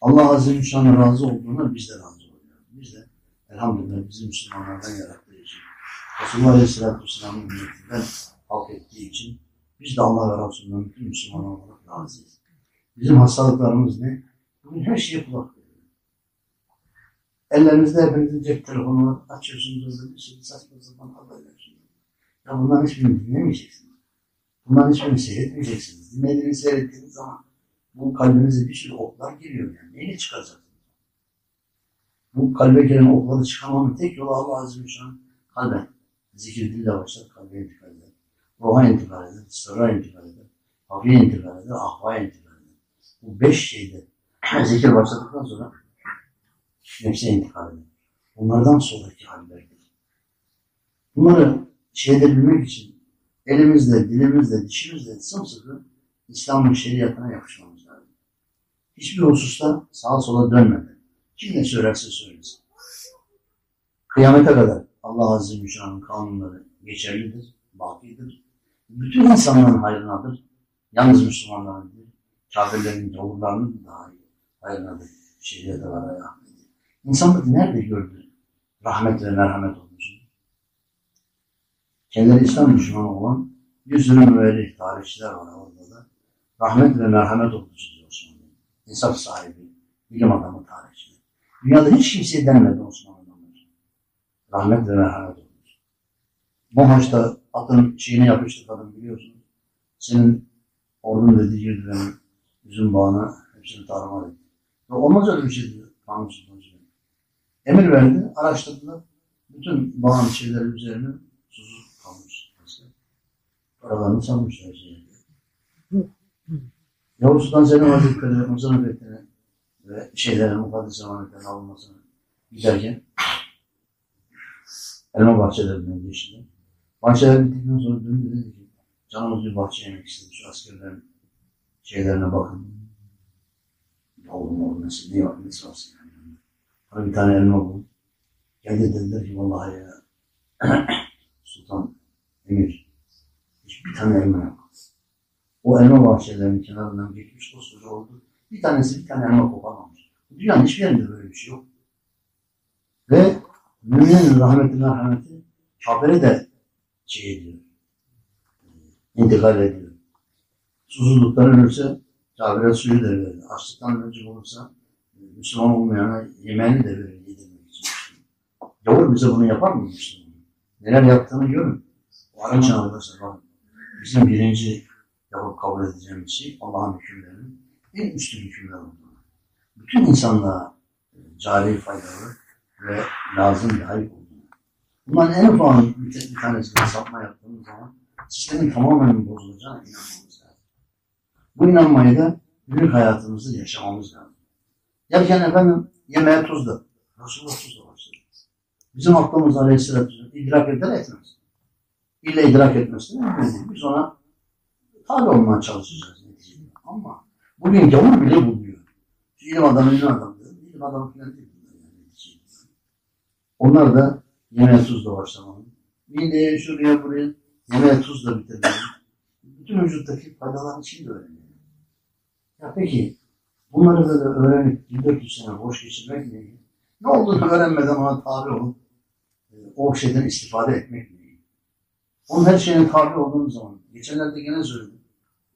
S1: Allah Azze ve Celle'nin razı olduğuna biz de razı oluyoruz. Biz de elhamdülillah bizi Müslümanlardan yarattığı için Resulullah Aleyhisselatü Vesselam'ın ümmetinden halk ettiği için biz de Allah ve Resulü'nün bütün Müslüman olarak razıyız. Bizim hastalıklarımız ne? Bugün her şeye kulak veriyor. Ellerinizde hepinizin cep telefonu. Açıyorsunuz orada bir sürü saçma sapan haberler. Ya bunların hiçbirini dinlemeyeceksiniz. Bunların hiçbirini seyretmeyeceksiniz. Dinlediğinizi seyrettiğiniz zaman bu kalbinize bir sürü oklar giriyor yani. Neyle çıkaracaksınız? Bu kalbe gelen okları çıkarmanın tek yolu Allah Azze ve Celle kalben. Zikir dille başlar, kalbe intikal eder. Ruha intikal eder, sırra intikal eder, hafiye intikal eder, ahvaya intikal eder. Bu beş şeyde (clears throat) zikir başladıktan sonra nefse intikal eder. Bunlardan sonraki hallerdir. Bunları şey edebilmek için elimizle, dilimizle, dişimizle sımsıkı İslam'ın şeriatına yapışmamız lazım. Hiçbir hususta sağa sola dönmeden. Kim ne söylerse söylesin. Kıyamete kadar Allah Azze ve Celle'nin kanunları geçerlidir, bakidir. Bütün insanların hayrınadır. Yalnız Müslümanların değil, kafirlerin, gavurlarının da hayır, hayrınadır. Şeriata var ayağında. İnsanlık nerede gördü rahmet ve merhamet olduğunu? Kendileri İslam düşmanı olan bir sürü müellif, tarihçiler var orada da. Rahmet ve merhamet olduğunu diyor Osmanlı. İnsaf sahibi, bilim adamı, tarihçi. Dünyada hiç kimseye denmedi Osmanlı adamlar. Rahmet ve merhamet olmuş. Mohaç'ta atın şeyini yapıştı kadın biliyorsunuz. Senin ordun dediği girdilerin üzüm bağına hepsini tarumar etti. Ve olmaz öyle bir şey diyor. Kanun Sultan Süleyman. Emir verdi, araştırdılar. Bütün bağın şeyleri üzerine. Paralarını salmışlar şeyi. Yavuz Sultan Selim Hazretleri Mısır'ın fethine ve şeylerin mukaddes emanetlerine alınmasına giderken elma bahçelerinden geçti. Bahçeler bittikten sonra döndü dedi ki canımız bir bahçe yemek istedi. Şu askerlerin şeylerine bakın. Oğlum oğlum nasıl ne var nesi var yani. Bana bir tane elma buldum. Geldi dediler ki vallahi ya (clears throat) Sultan Emir hiçbir tane elma yok. O elma bahçelerinin kenarından geçmiş koskoca oldu. Bir tanesi bir tane elma koparmamış. Dünyanın hiçbir yerinde böyle bir şey yok. Ve müminin rahmeti merhameti kafire de şey ediyor. İntikal ediyor. Susuzluktan ölürse kafire suyu da verir. Açlıktan ölecek olursa Müslüman olmayana yemeğini de verir yedirmek için. Yavur bize bunu yapar mı Müslüman? Neler yaptığını görün. Araç arkadaşlar bakın. Bizim birinci yapıp kabul edeceğimiz şey Allah'ın hükümlerinin en üstün hükümler olduğunu. Bütün insanlığa e, cari faydalı ve lazım bir hayır olduğunu. Bunların en ufak bir, bir tanesini sapma yaptığımız zaman sistemin tamamen bozulacağına inanmamız lazım. Bu inanmayı da günlük hayatımızda yaşamamız lazım. Yerken efendim yemeğe tuz da. Resulullah tuzla başladı. Bizim aklımız aleyhisselatü idrak eder etmez. İlle idrak değil. Biz ona tabi olmaya çalışacağız neticede. Ama bugün gavur bile buluyor. Şu ilim adamı ilim adamı. İlim adamı falan değil. Onlar da yemeğe tuzla başlamalı. Mideye şuraya buraya yemeğe tuzla bitirmeli. Bütün vücuttaki faydaların için de öğreniyor. Ya peki bunları böyle öğrenip 1400 sene boş geçirmek mi? Ne olduğunu öğrenmeden ona tabi olup e, o şeyden istifade etmek? Onun her şeyine tabi olduğumuz zaman, geçenlerde gene söyledim.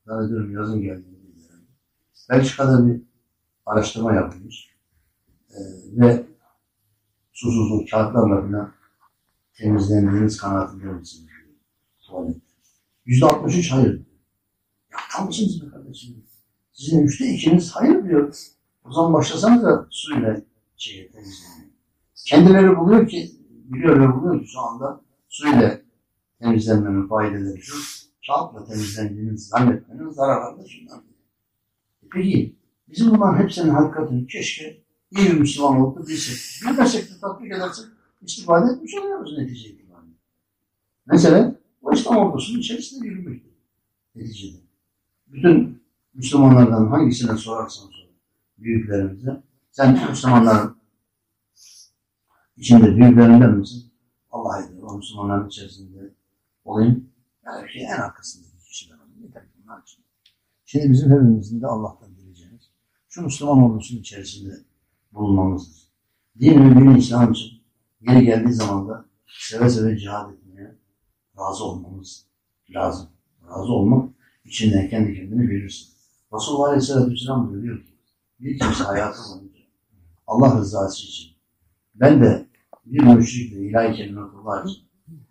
S1: Ben diyorum yazın geldiğinde. Belçika'da bir araştırma yapılmış. Ee, ve susuzluk kağıtlarla falan temizlendiğiniz kanaatinde misiniz? Tuvalet. Yüzde altmış üç hayır. Yaptar mısınız be kardeşim? Sizin üçte ikiniz hayır diyor. O zaman başlasanız da suyla şeye temizlemeye. Kendileri buluyor ki, biliyor ve buluyor ki şu anda suyla temizlenmenin faydaları şu. Kağıtla temizlendiğini zannetmenin zararları da şundan. Peki bizim bunların hepsinin hakikatini keşke iyi bir Müslüman olup da bilsek. Bilmesek de tatbik edersek istifade etmiş oluyoruz netice itibariyle. Mesela o İslam ordusunun içerisinde yürümektir neticede. Bütün Müslümanlardan hangisine sorarsan sor büyüklerimize sen Müslümanların içinde büyüklerinden misin? Allah ediyor. O Müslümanların içerisinde olayım. Yani şey en arkasındaki kişi ben olayım. Yeter ki bunlar için. Şimdi bizim hepimizin de Allah'tan dileyeceğimiz şu Müslüman ordusunun içerisinde bulunmamızdır. Din ve din İslam için yeri geldiği zaman da seve seve cihad etmeye razı olmamız lazım. Razı olmak içinden kendi kendini verirsin. Resulullah Aleyhisselatü Vesselam buyuruyor ki bir kimse hayatı boyunca Allah rızası için ben de bir müşrikle ilahi kelimetullah için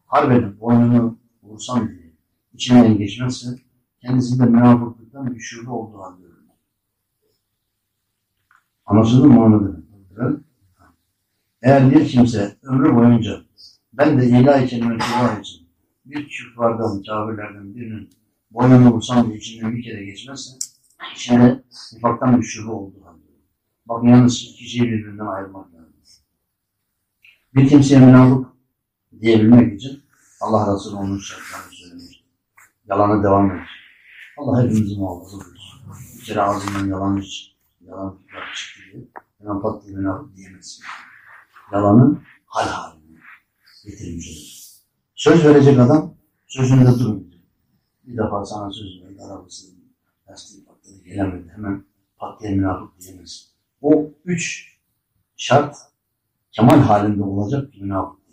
S1: harp edip boynunu vursam diye içinden geçmezse kendisinde münafıklıktan bir şube olduğu halde ölür. Anlaşıldı mı? Eğer bir kimse ömrü boyunca ben de ilahi kelimetullah için bir küffardan, kafirlerden birinin boynunu vursam diye içinden bir kere geçmezse içinde nifaktan bir şube olduğu halde. Bak yalnız iki şeyi birbirinden ayırmak lazım. Bir kimseye münafık diyebilmek için Allah Resulü onun şartlarını söylemiş. Yalana devam et. Allah hepimizi muhafaza buyursun. Bir kere ağzından yalan yalan çıktı diye hemen pat diye münafık diyemezsin. Yalanın hal haline getirmiş olur. Söz verecek adam sözünde durmayacak. Bir defa sana söz verdi, arabası lastiği patladı, gelemedi. Hemen pat diye münafık diyemez. O üç şart kemal halinde olacak bir münafık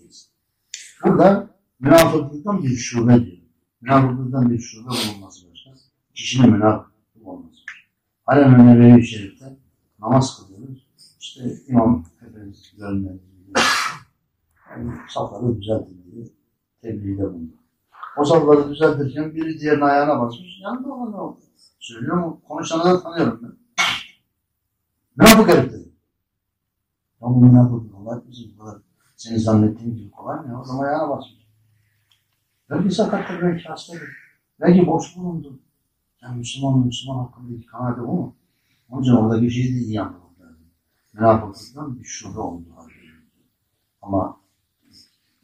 S1: değiliz. Burada münafıklıktan bir şube diyor. Münafıklıktan bir şube olmaz başka. Kişinin münafık olmaz. Halen Nebevi Şerif'te namaz kılıyoruz. İşte imam hepimiz görmeniz yani safları düzeltin diye tebliğde bulundu. O safları düzeltirken biri diğerinin ayağına basmış. Yanında olan ne oldu? Söylüyor mu? Konuşanı da tanıyorum ben. Ne yapık herif dedi. Ya bu yapık? Allah bizim bu kadar senin zannettiğin gibi kolay mı? O zaman ayağına basmış. Belki sakattır, belki hastadır. Belki boş bulundu. Yani Müslüman Müslüman hakkındaki kanaati o mu? Onun için oradaki şeyi de iyi anlamak. Münafıklıktan bir şube oldu. Ama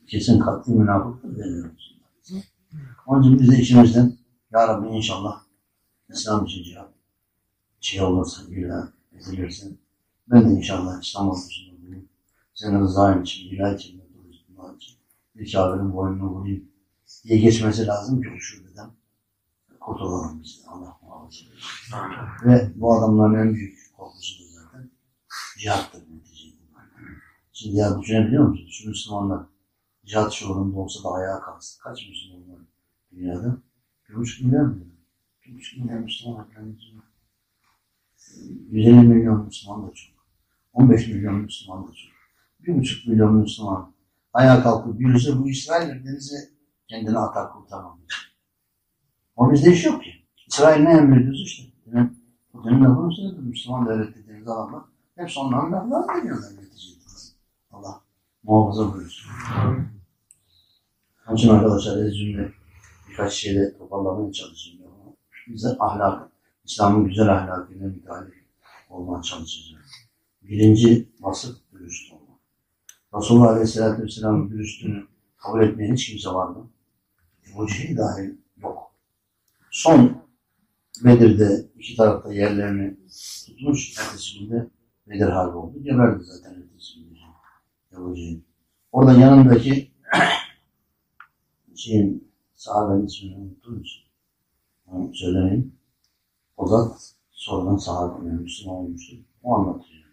S1: kesin katli münafıktır demiyoruz. Onun için biz de içimizden Ya Rabbi inşallah İslam için cihat şey olursa, ilah edilirse ben de inşallah İslam ordusunda Senin rızan için, ilah için, Allah için bir kafirin boynunu vurayım diye geçmesi lazım ki o şubeden kurtulalım biz de. Allah muhafaza. Ve bu adamların en büyük korkusu da zaten cihattır neticede. Şimdi ya düşünebiliyor musun? Şu Müslümanlar cihat şuurunda olsa da ayağa kalksın. Kaç Müslüman var dünyada? Bir buçuk milyar mı? Bir buçuk milyar Müslüman var. Yani 150 milyon Müslüman da çok. 15 milyon Müslüman da çok. Bir buçuk milyon Müslüman ayağa kalkıp yürüse bu İsrail denize kendini atar kurtarmam. O bizde iş yok ki. İsrail ne emrediyorsa işte. Yani, o dönem lafını söyledim. Müslüman devlet dediğiniz adamlar hep onların laflarını veriyorlar neticede. Allah muhafaza buyursun. Onun için arkadaşlar ez cümle birkaç şeyle toparlamaya çalışayım. Bize ahlak, İslam'ın güzel ahlakıyla müdahale olmaya çalışacağız. Birinci vasıf dürüst olmak. Resulullah Aleyhisselatü Vesselam'ın dürüstlüğünü kabul etmeyen hiç kimse var mı? Bu şey dahil yok. Son Bedir'de iki tarafta yerlerini tutmuş. Ertesi günde Bedir harbi oldu. Geberdi zaten ertesi günde. Ebu Cehil. Orada yanındaki şeyin sahabenin ismini unuttuğum için onu söylemeyeyim. O da sonradan sahabe, yani Müslüman olmuştu. O anlatıyor.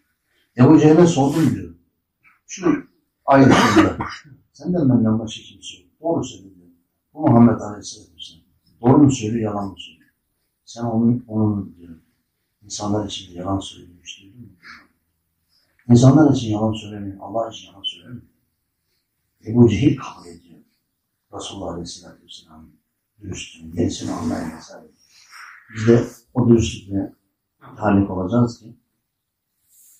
S1: Ebu Cehil'e sordum diyor. Şu ayetlerde senden benden başka kimse yok. Doğru söylüyor. Bu Muhammed Aleyhisselatü Vesselam. Doğru mu söylüyor, yalan mı söylüyor? Sen onun, onun diyor, insanlar için yalan söylüyormuş duydun mu? İnsanlar için yalan söylemiyor, Allah için yalan söylemiyor. Ebu Cehil kabul ediyor. Resulullah Aleyhisselatü Vesselam'ın dürüstlüğünü, gerisini anlayan vesaire. Biz de o dürüstlükle talip olacağız ki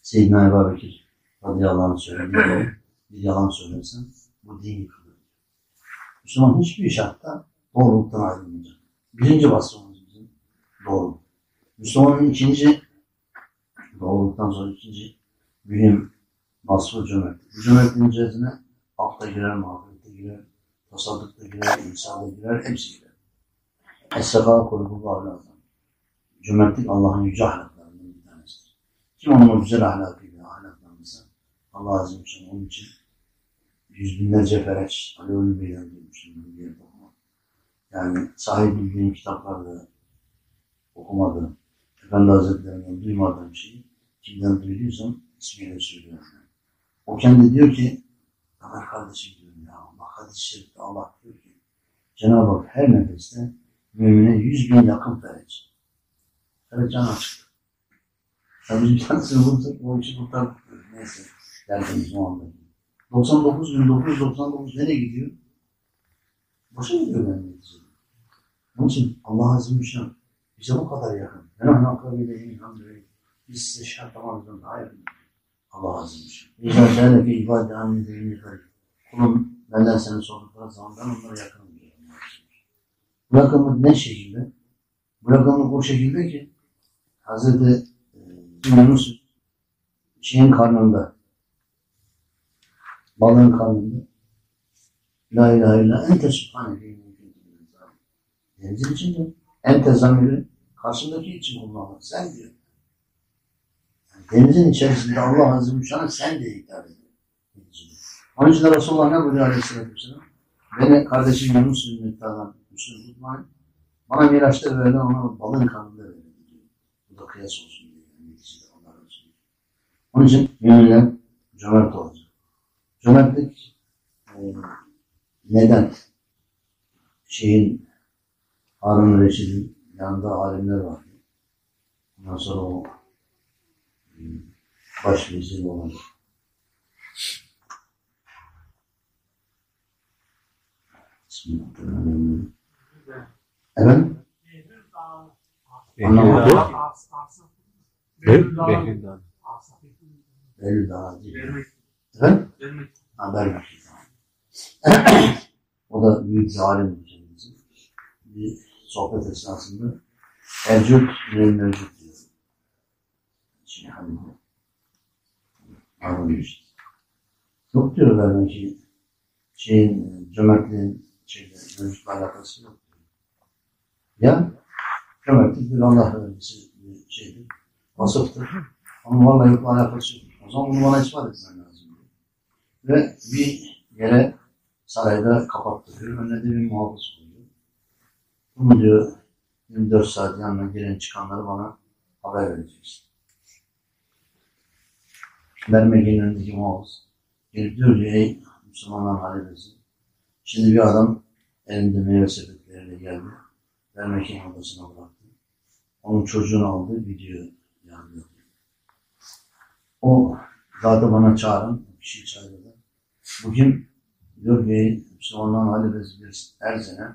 S1: Seyyidina Ebu Bekir radıyallahu anh söylediği bir yalan söylersen bu din yıkılır. Müslüman hiçbir şartta doğruluktan ayrılmayacak. Birinci vasfımız bizim doğruluk. Müslümanın ikinci doğruluktan sonra ikinci mühim vasfı cömert. Bu cömertliğin içerisine akla girer, muhabbette girer, tasaddukta girer, insanda girer, hepsi girer. Es-sefa kulubullah lazım. Cömertlik Allah'ın yüce ahlaklarından bir tanesidir. Kim onun o güzel ahlaklanırsa Allah ve Celle onun için yüz binlerce fereç, alevli bir yer duymuştum bir yerde okumak. Yani sahip bildiğim kitaplarda okumadığım, Efendi Hazretlerinden duymadığım şeyi kimden duyduysam ismiyle söylüyorum. O kendi diyor ki, Ömer kardeşim diyorum ya Allah şerifte Allah diyor ki Cenab-ı Hak her nefeste mümine yüz bin yakın fereç. Fereç can açıktı. Tabii bir tanesini bulursak o işi kurtardık. Neyse. Derdimiz anda. 99.999 nereye gidiyor? Boşa gidiyor benim neticede. Onun için Allah ve Celle bize bu kadar yakın. Ben ona akrabiyle ilhamdülillah. Biz size şartlamamızdan daha yakın. Allah ve Celle. İzâ zâleke ibâde hamle deyini Kulum benden seni sordukları zaman ben onlara yakınım diyor. Bu yakınlık ne şekilde? Bu yakınlık o şekilde ki Hazreti e, Yunus şeyin karnında balığın karnında La ilahe illa ente subhaneke Denizin içinde ente zamiri karşındaki için kullanılır. Sen diyor. Denizin içerisinde Allah Azze ve sen diye hitap ediyor. Onun için de Resulullah ne buyuruyor Aleyhisselatü Vesselam? Beni kardeşim Yunus ümmetlerden Müslüman tutmayın. Bana miraçta verilen ona karnında verildi diyor. Bu da kıyas olsun diyor. Yani Allah Resulü. Onun için müminler cömert olacak. Cömertlik e, neden? Şeyin Harun Reşid'in yanında alimler vardı. Ondan sonra o e, baş vezir olan Bismillahirrahmanirrahim. Efendim? Anlamadım.
S2: Behlül Dağı.
S1: Behlül Dağı değil. Efendim? Ha, Berber. Tamam. o da büyük bir alim kendisi. Bir sohbet esnasında Ercüt Neyl Mevcut diyor. Şey hani anlamış. Yok diyor ben ki şeyin cömertliğin şeyle mevcutla alakası yok diyor. Ya cömertlik bir Allah vergisi bir şeydir. Vasıftır. Ama vallahi yokla alakası yok. O zaman bunu bana ispat etmen lazım. Ve bir yere sarayda kapattırıyor. Önüne de bir muhafız koyuyor. Bunu diyor 24 saat yanına giren çıkanları bana haber vereceksin. Mermek'in önündeki muhafız gelip diyor ki ey Müslümanlar halifesi şimdi bir adam elinde meyve sepetleriyle geldi. Mermek'in odasına bıraktı. Onun çocuğunu aldı gidiyor yani. O zaten bana çağırın. Bir şey çağırdı. Bugün ki Müslümanların halifesi biz her sene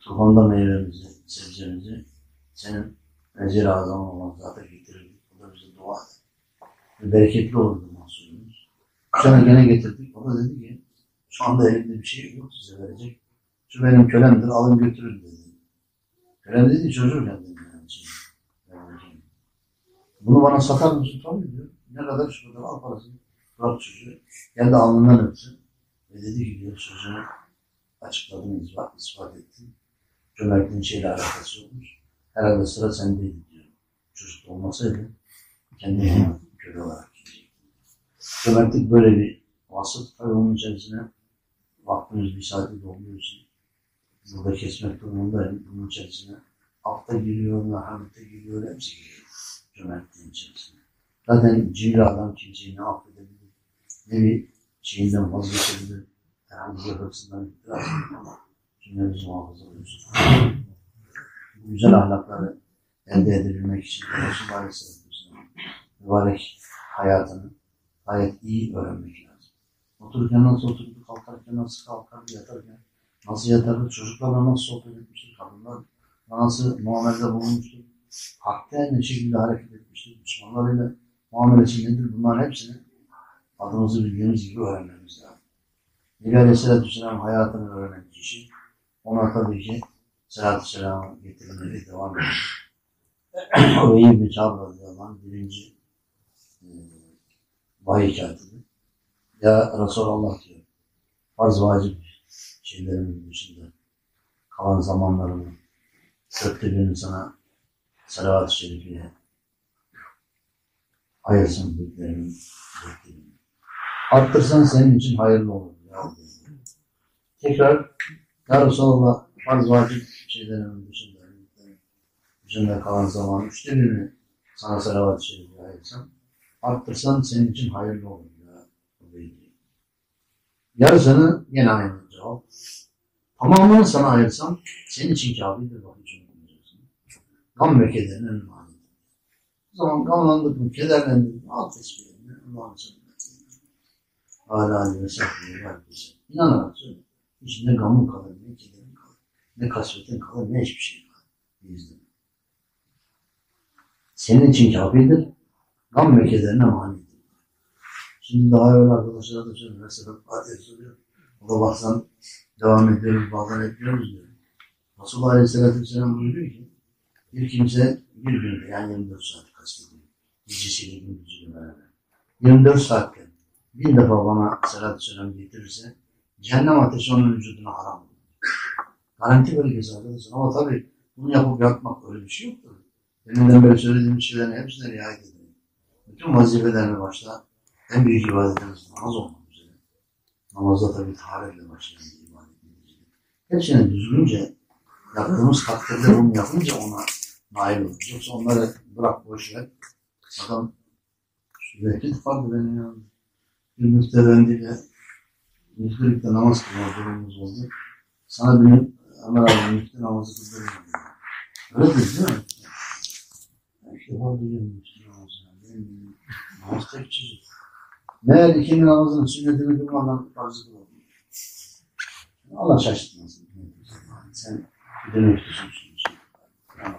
S1: Turfanda meyvemizi, sebzemizi senin vezir azam olan zaten getirirdik. O da bize dua eder. Ve bereketli olurdu mahsulümüz. Bu sene gene getirdik. O da dedi ki şu anda elimde bir şey yok size verecek. Şu benim kölemdir alın götürün dedi. Kölem dedi yani şey, yani. Bunu bana satar mısın? Tabii diyor. Ne kadar şu kadar al parasını. Bırak çocuğu. Geldi alnından öptü. Ve dedi ki diyor sözünü açıkladım, ispat, ispat ettim. Cömertliğin şeyle alakası yokmuş. Herhalde sıra sendeydi diyor. Çocuk olmasaydı kendine köle olarak gidecekti. Cömertlik böyle bir vasıf. Tabii onun içerisine vaktimiz bir saati dolduğu için burada kesmek durumundayım. Bunun içerisine akta giriyor, merhamete giriyor, hepsi giriyor. Cömertliğin içerisine. Zaten cimri adam kimseyi ne affedebilir, ne bir şeyinden vazgeçebilir, herhangi bir hırsından itiraz ama cümlemizi muhafaza ediyoruz. Bu güzel ahlakları elde edebilmek için Resulullah Aleyhisselatü Vesselam mübarek hayatını gayet iyi öğrenmek lazım. Otururken nasıl oturdu, kalkarken nasıl kalkardı, yatarken nasıl yatardı, çocuklarla nasıl sohbet etmiştir, kadınlar nasıl muamelede bulunmuştur, hakta ne şekilde hareket etmiştir, Müslümanlarıyla muamelesi nedir bunların hepsini adımızı bildiğimiz gibi öğrenmemiz lazım. Nebi Aleyhisselatü Vesselam hayatını öğrenen kişi ona tabii ki Selatü Selam'ı getirmeye devam ediyor. iyi bir çabra olan birinci e, vahiy katibi. Ya Resulallah diyor. Farz vacip şeylerimin dışında kalan zamanlarımı dörtte birini sana salavat-ı şerifiye ayırsın büyüklerimin bekleyin. Arttırsan senin için hayırlı olur. Ya. Tekrar Ya Resulallah farz vacip şeylerin dışında dışında kalan zaman üçte birini sana salavat-ı şerifiye ayırsam arttırsan senin için hayırlı olur. Ya. Yarısını yine aynı cevap. Tamamını sana ayırsam senin için kafidir. Bak için olmayacaksın. Gam ve kederin en mani. O zaman gamlandık mı, kederlendik mi, al tesbihini, Allah'ın. Hala ve sahbihi herkese. İnanarak söyle. Hiç ne gamın kalır, ne kederin kalır, ne kasvetin kalır, ne hiçbir şey kalır. Bizde. Senin için kafidir. Gam ve kederine manidir. Şimdi daha evvel arkadaşlara da söylüyorum. Mesela Fatih soruyor. O da baksan devam ediyoruz, bazen etmiyoruz diyor. Resulullah Aleyhisselatü Vesselam buyuruyor ki bir kimse bir günde yani 24 saat kastediyor. Gecesiyle gündüzüyle beraber. 24 saatte bir defa bana salatü selam getirirse cehennem ateşi onun vücuduna haram olur. Garanti belgesi arkadaşlar. Ama tabii bunu yapıp yapmak öyle bir şey yoktur. Deminden beri söylediğim şeylerin hepsine riayet edin. Bütün vazifelerine başla. En büyük ibadetimiz namaz olmak üzere. Namazda tabii taharetle başlayan bir ibadet. Hepsini düzgünce yaptığımız takdirde bunu yapınca ona nail oluruz. Yoksa onları bırak boş ver. Adam belki farklı benim ya. Bir müftefendiyle müftülükte namaz kılma durumumuz oldu. Sana bir Ömer abi müftü namazı kıldırmıyor. Öyle değil değil mi? İlk defa duyuyorum müftü namazı. Benim bildiğim namaz tek çocuk. Meğer ikindi namazının sünnetini kılmadan farzı kılalım. Allah şaşırtmasın. Sen bir de müftüsün. Yani,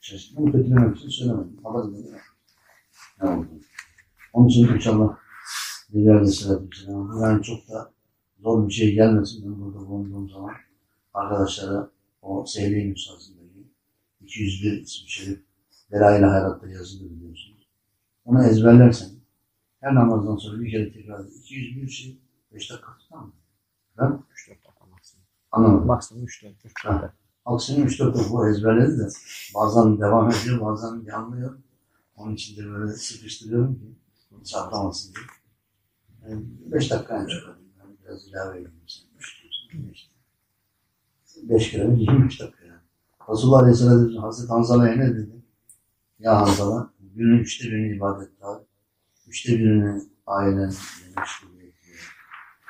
S1: şaşırtma kötülemek için söylemedim. Allah bilir. Ne oldu? Onun için inşallah Nebi Aleyhisselatü Vesselam yani çok da zor bir şey gelmesin. Ben burada bulunduğum zaman arkadaşlara o Sehli Nüshası'ndaki 201 ismi şerif Delail-i Hayrat'ta yazılı biliyorsunuz. Onu ezberlersen her namazdan sonra bir kere tekrar et. 201 şey 5 dakika tutar mı? Ben
S2: 3 4 dakika maksimum.
S1: anlamadım.
S2: Maksimum 3 4 3
S1: Ha.
S2: 4
S1: Aksine 3 4 bu ezberledi de bazen devam ediyor bazen yanlıyor. Onun için de böyle sıkıştırıyorum ki hiç atlamasın diye. 5 dakika en çok alayım. Yani biraz ilave edeyim sen. 3 diyorsun. 5 kere mi 23 dakika yani. Resulullah Aleyhisselatü Vesselam Hazreti Hanzala'ya ne dedi? Ya Hanzala günün üçte birini ibadet var. Üçte birini ailen meşguliyeti,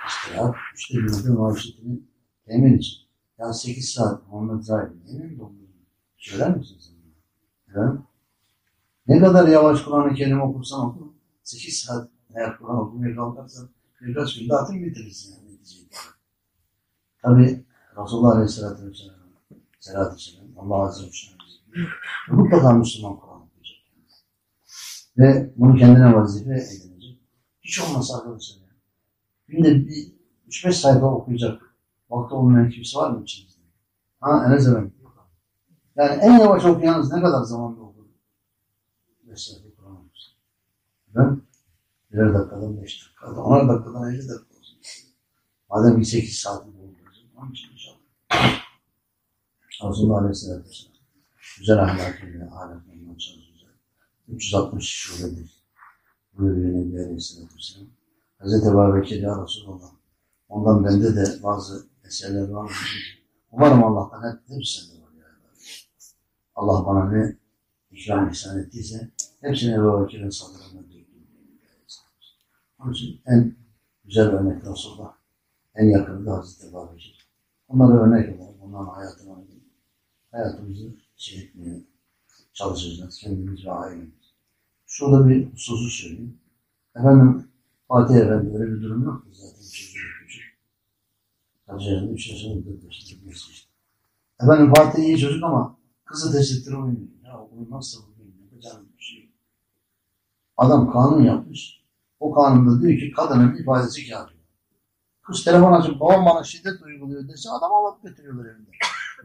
S1: istirahat. Üçte birini de maaşetini temin için. Ya 8 saat Muhammed Zahid neyle mi doldurdun? Söyler misin sen? Evet. Ne kadar yavaş Kur'an-ı Kerim okursan oku. 8 saat eğer Kur'an okumaya kalkarsan birkaç günde atın bitiririz yani. neticede. Tabi Resulullah Aleyhisselatü Vesselam Selatü Vesselam Allah Azze ve Celle mutlaka Müslüman Kur'an okuyacak. Ve bunu kendine vazife edinecek. Hiç olmazsa arkadaşlar ya. Günde bir 3-5 sayfa okuyacak vakti olmayan kimse var mı içinizde? Ha Enes Efendi. Yani en yavaş okuyanız ne kadar zamanda okur? 5 sayfa Kur'an okursun. Ben birer dakikadan 5 dakikadan, 10 dakikadan 50 dakika olsun. Madem bir 8 saatini dolduracağım. Onun için inşallah. Resulullah Aleyhisselatü Vesselam. Güzel ahlakıyla, ahlakıyla güzel. 360 şubedir. Buyuruyor Nebi Aleyhisselatü Vesselam. Hazreti Ebu Bekir ya Resulullah. Ondan bende de bazı eserler var. Umarım Allah'tan hep hepsi sende var ya. Allah bana ne ikram ihsan ettiyse hepsini Ebu Bekir'in sadrına. Onun için en güzel örnek Resulullah. En yakını da Hazreti Ebu Bekir. Onlara örnek olarak onların hayatına hayatımızı şey etmeye çalışacağız. Kendimiz ve ailemiz. Şurada bir hususu söyleyeyim. Efendim Fatih Efendi öyle bir durum yok. Zaten çocuğu küçük. Kaç yaşında? Üç yaşında, dört yaşında, beş yaşında. Efendim Fatih iyi çocuk ama kızı teşekkür oynuyor. Ya bunu nasıl bugün yapacağım bir şey. Adam kanun yapmış. O kanunda diyor ki kadının ifadesi kârı. Kız telefon açıp babam bana şiddet uyguluyor dese adam alıp götürüyorlar evinde.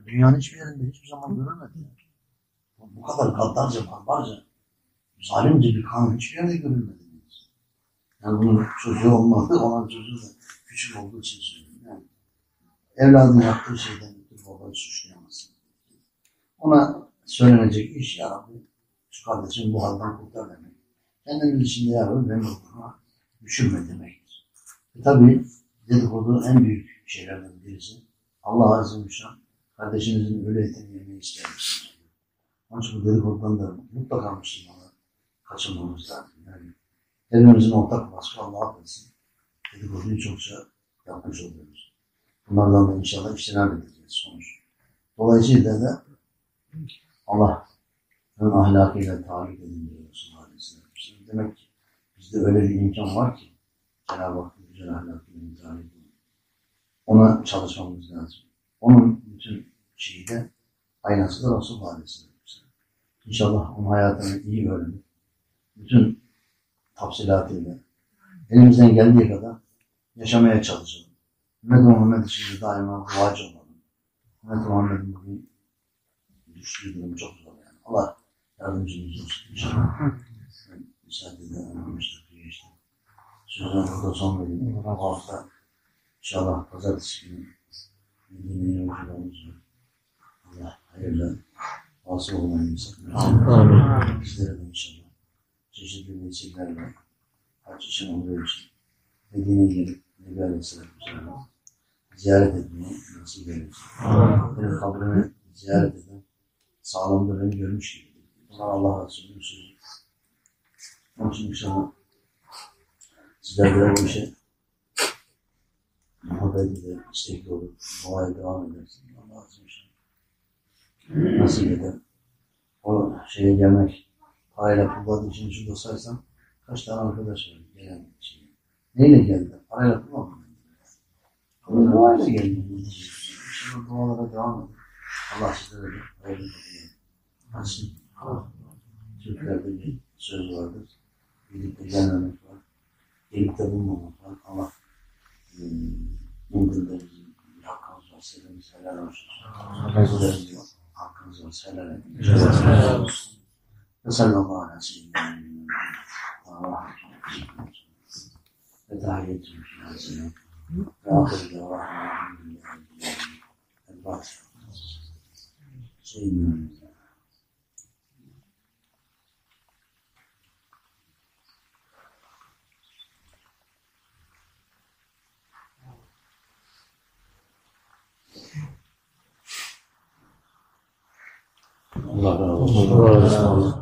S1: Dünyanın hiçbir yerinde hiçbir zaman görülmedi. Bu kadar gaddarca, barbarca, zalimce bir kanun hiçbir yerde görülmedi. Yani bunun çocuğu olmadı, olan çocuğu da küçük olduğu için söylüyorum. Yani evladın yaptığı şeyden bir babayı suçlayamazsın. Ona söylenecek iş ya Rabbi, şu kardeşim bu halden kurtar demek. Kendimiz içinde ya Rabbi benim olduğuma düşünme demektir. E tabi dedikodu en büyük şeylerden birisi. Allah Azze ve Şan kardeşinizin ölü etini yemeyi ister misiniz? Onun için bu dedikodudan da mutlaka Müslümanlar kaçınmamız lazım. Yani hepimizin ortak vasfı Allah affetsin. Dedikoduyu çokça yapmış oluyoruz. Bunlardan da inşallah iştinab edeceğiz sonuç. Dolayısıyla da Allah'ın ahlakıyla tabi edin diyor Resulullah Aleyhisselatü Vesselam. Demek ki bizde öyle bir imkan var ki Cenab-ı Hakk'ın güzel tabi edin. Ona çalışmamız lazım. Onun bütün şeyi de aynası da Resulullah Aleyhisselatü Vesselam. İnşallah onun hayatını iyi öğrenip bütün tafsilatıyla elimizden geldiği kadar yaşamaya çalışalım. Ümmet Muhammed için de daima duacı olalım. Ümmet Muhammed'in bugün düştüğü durum çok zor yani. Allah yardımcımız olsun inşallah. Ben müsaade eden 15 dakika geçti. Burada son vereyim. Bu hafta inşallah pazartesi günü yolculuğumuz var. Allah hayırlı vasıl olmayı
S2: Amin.
S1: Bizlere de inşallah çeşitli vesilelerle hac için olduğu için Medine'ye gelip Nebi Aleyhisselatü Vesselam'ı ziyaret etmeyi nasip eylesin. Benim kabrini ziyaret eden sağlamda beni görmüş gibi. Bunlar Allah Resulü'nün sözü. Onun için inşallah Sizler de bu işe muhabbet ile istekli olup duaya devam edersin. Allah azim inşallah. Nasip eder. O şeye gelmek, parayla pulla için şurada saysam kaç tane arkadaş var gelen şey. Neyle geldi? Parayla pulla mı? Ama duayla geldi. İnşallah dualara devam edin. Allah sizlere de hayırlı kapıları açsın. Türklerde bir söz vardır. Birlikte gelmemek var. Birlikte bulunmamak var. Allah de bizim bir hakkımız var. Sevimiz helal olsun. Bir hakkımız var. Helal edin. Helal olsun. Ve sallallahu aleyhi ve sellem. Allah ve tahiyyetüm fiyansına. Ve ahir de ve El-Fatiha. Seyyidina Allah razı olsun.
S2: Allah razı olsun.